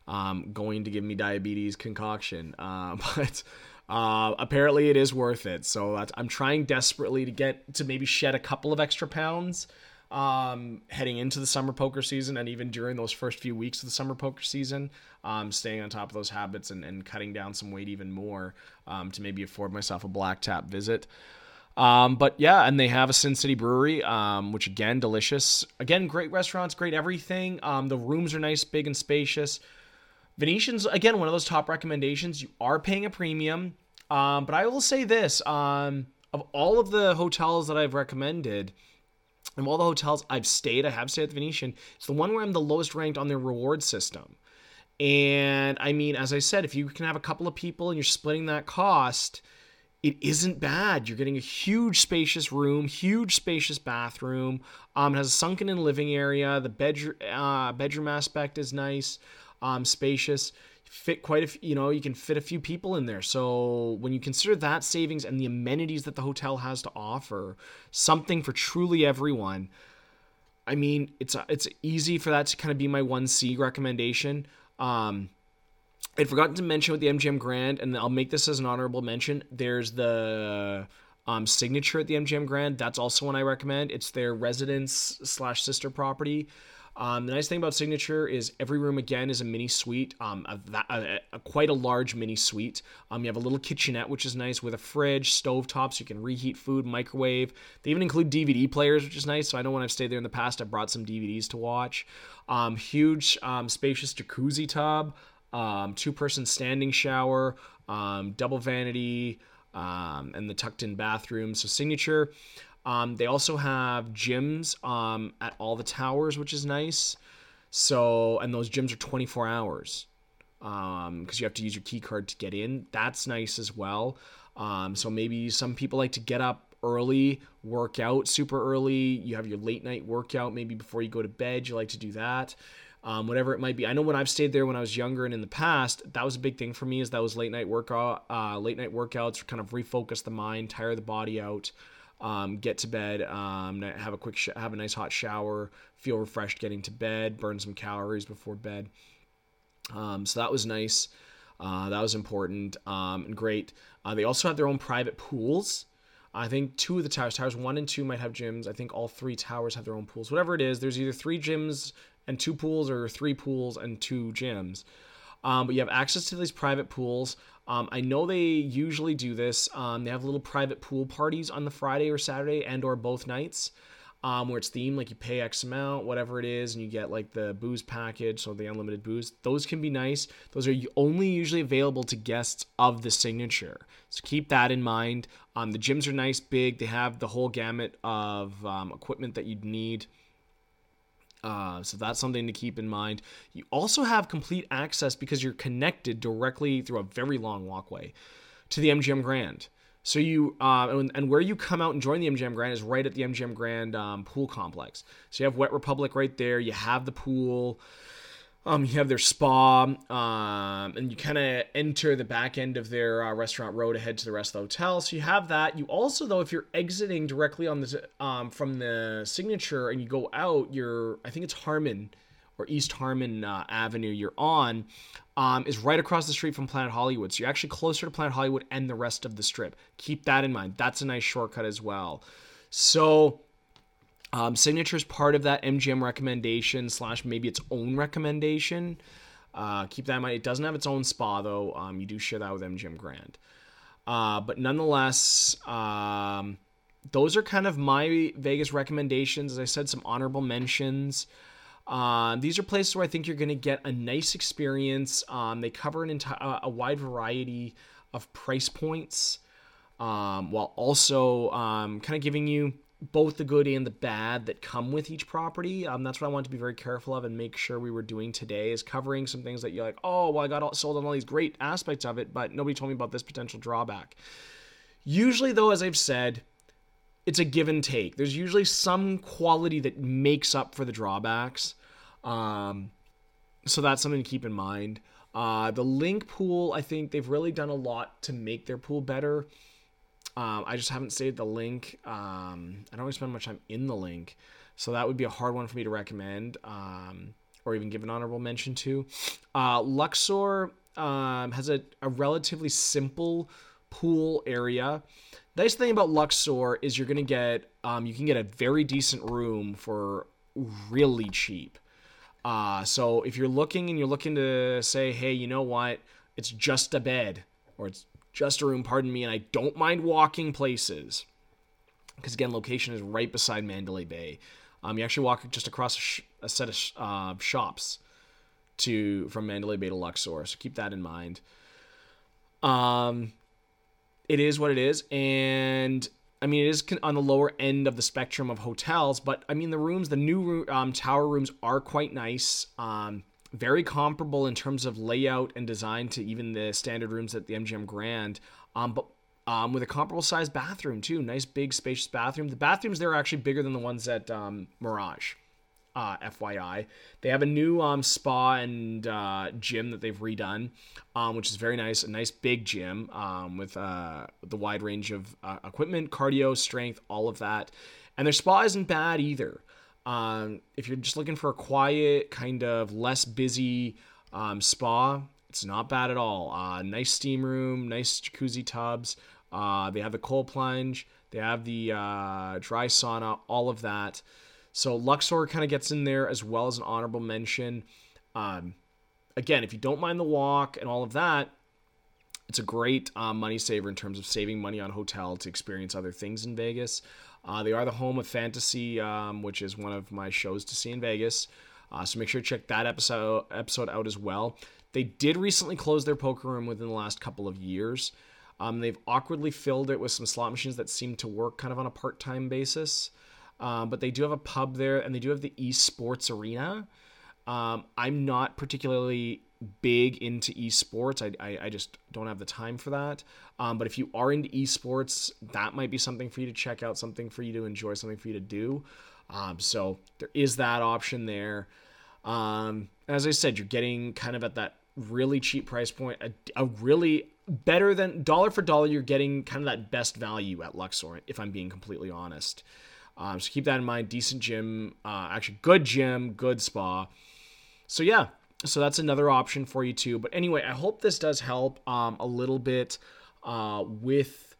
A: um, going to give me diabetes concoction. Uh, but uh, apparently it is worth it. So I'm trying desperately to get to maybe shed a couple of extra pounds um, heading into the summer poker season and even during those first few weeks of the summer poker season, um, staying on top of those habits and, and cutting down some weight even more um, to maybe afford myself a black tap visit. Um, but yeah, and they have a Sin City Brewery, um, which again, delicious. Again, great restaurants, great everything. Um, the rooms are nice, big, and spacious. Venetians, again, one of those top recommendations. You are paying a premium. Um, but I will say this um, of all of the hotels that I've recommended, and all the hotels I've stayed, I have stayed at the Venetian, it's the one where I'm the lowest ranked on their reward system. And I mean, as I said, if you can have a couple of people and you're splitting that cost, it isn't bad. You're getting a huge spacious room, huge spacious bathroom. Um, it has a sunken in living area. The bedroom uh, bedroom aspect is nice, um, spacious fit quite a few, you know, you can fit a few people in there. So when you consider that savings and the amenities that the hotel has to offer, something for truly everyone, I mean, it's it's easy for that to kind of be my 1C recommendation. Um, I'd forgotten to mention with the MGM Grand, and I'll make this as an honorable mention. There's the um, signature at the MGM Grand. That's also one I recommend. It's their residence slash sister property. Um, the nice thing about Signature is every room again is a mini suite, um, a, a, a, quite a large mini suite. Um, you have a little kitchenette, which is nice, with a fridge, stove top, so you can reheat food, microwave. They even include DVD players, which is nice. So I know when I've stayed there in the past, I brought some DVDs to watch. Um, huge, um, spacious jacuzzi tub. um, two person standing shower, double vanity, and the tucked in bathroom. So signature. Um, they also have gyms um, at all the towers, which is nice. So, and those gyms are 24 hours because um, you have to use your key card to get in. That's nice as well. Um, so maybe some people like to get up early, work out super early. You have your late night workout maybe before you go to bed. You like to do that. Um, whatever it might be. I know when I've stayed there when I was younger and in the past, that was a big thing for me. Is that was late night workout, uh, late night workouts, kind of refocus the mind, tire the body out, um, get to bed, um, have a quick, sh- have a nice hot shower, feel refreshed getting to bed, burn some calories before bed. Um, so that was nice. Uh, that was important um, and great. Uh, they also have their own private pools. I think two of the towers, towers one and two, might have gyms. I think all three towers have their own pools. Whatever it is, there's either three gyms and two pools, or three pools and two gyms. Um, but you have access to these private pools. Um, I know they usually do this. Um, they have little private pool parties on the Friday or Saturday and or both nights um, where it's themed, like you pay X amount, whatever it is, and you get like the booze package, so the unlimited booze. Those can be nice. Those are only usually available to guests of the signature. So keep that in mind. Um, the gyms are nice, big. They have the whole gamut of um, equipment that you'd need. Uh, so that's something to keep in mind. You also have complete access because you're connected directly through a very long walkway to the MGM Grand. So you uh, and, and, where you come out and join the MGM Grand is right at the MGM Grand um, pool complex. So you have Wet Republic right there. You have the pool. Um, you have their spa, um, and you kind of enter the back end of their uh, restaurant row to head to the rest of the hotel. So you have that. You also, though, if you're exiting directly on the um, from the signature and you go out, you're I think it's Harmon or East Harmon uh, Avenue you're on um, is right across the street from Planet Hollywood. So you're actually closer to Planet Hollywood and the rest of the strip. Keep that in mind. That's a nice shortcut as well. So um, Signature is part of that MGM recommendation slash maybe its own recommendation. Uh, keep that in mind. It doesn't have its own spa though. Um, you do share that with MGM Grand. Uh, but nonetheless, um, those are kind of my Vegas recommendations. As I said, some honorable mentions. Um, these are places where I think you're going to get a nice experience. Um, they cover an entire a wide variety of price points, um, while also um, kind of giving you both the good and the bad that come with each property. Um, that's what I want to be very careful of and make sure we were doing today is covering some things that you're like, oh, well, I got all, sold on all these great aspects of it, but nobody told me about this potential drawback. Usually, though, as I've said, it's a give and take. There's usually some quality that makes up for the drawbacks. Um, so that's something to keep in mind. Uh, the LINQ pool, I think they've really done a lot to make their pool better. Um, I just haven't stayed the LINQ. Um, I don't really spend much time in the LINQ, so that would be a hard one for me to recommend um, or even give an honorable mention to. Uh, Luxor um, has a, a relatively simple pool area nice thing about Luxor is you're gonna get um, you can get a very decent room for really cheap. Uh, so if you're looking and you're looking to say, hey, you know what, it's just a bed or it's just a room, pardon me, and I don't mind walking places because again, location is right beside Mandalay Bay. Um, you actually walk just across a, sh- a set of sh- uh, shops to from Mandalay Bay to Luxor, so keep that in mind. Um, it is what it is, and I mean, it is on the lower end of the spectrum of hotels, but I mean, the rooms, the new um, tower rooms are quite nice. Um, very comparable in terms of layout and design to even the standard rooms at the MGM Grand. Um, but um, with a comparable sized bathroom too, nice big spacious bathroom. The bathrooms there are actually bigger than the ones at um, Mirage uh, FYI. They have a new um, spa and uh, gym that they've redone, um, which is very nice. A nice big gym um, with uh, the wide range of uh, equipment, cardio, strength, all of that. And their spa isn't bad either. Um, if you're just looking for a quiet, kind of less busy um, spa, it's not bad at all. Uh, nice steam room, nice jacuzzi tubs. Uh, they have the cold plunge. They have the dry sauna, all of that. So Luxor kind of gets in there as well as an honorable mention. Um, again, if you don't mind the walk and all of that, it's a great um, money saver in terms of saving money on hotel to experience other things in Vegas. Uh, they are the home of Fantasy, um, which is one of my shows to see in Vegas. Uh, so make sure to check that episode episode out as well. They did recently close their poker room within the last couple of years. Um, they've awkwardly filled it with some slot machines that seem to work kind of on a part time basis. Um, but they do have a pub there and they do have the esports arena. Um, I'm not particularly big into esports. I, I, I, just don't have the time for that. Um, but if you are into esports, that might be something for you to check out, something for you to enjoy, something for you to do. Um, so there is that option there. Um, as I said, you're getting kind of at that really cheap price point, a, a really better than dollar for dollar, you're getting kind of that best value at Luxor, if I'm being completely honest. Um, so keep that in mind. Decent gym, uh, actually good gym, good spa. So yeah, so that's another option for you too. But anyway, I hope this does help um, a little bit uh, with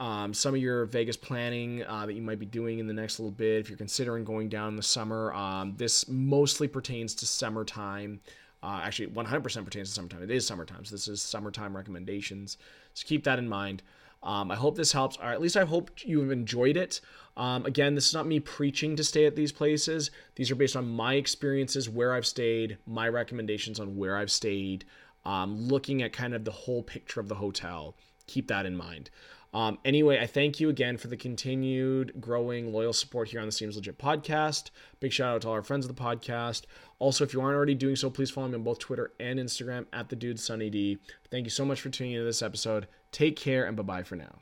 A: um, some of your Vegas planning uh, that you might be doing in the next little bit. If you're considering going down in the summer, um, this mostly pertains to summertime. Uh, actually, 100% pertains to summertime. It is summertime, so this is summertime recommendations. So keep that in mind. Um, I hope this helps, or at least I hope you have enjoyed it. Um, again, this is not me preaching to stay at these places. These are based on my experiences, where I've stayed, my recommendations on where I've stayed, um, looking at kind of the whole picture of the hotel. Keep that in mind. Um, anyway, I thank you again for the continued growing loyal support here on the Seems Legit podcast. Big shout out to all our friends of the podcast. Also, if you aren't already doing so, please follow me on both Twitter and Instagram at the dude Sunny D. Thank you so much for tuning into this episode. Take care and bye bye for now.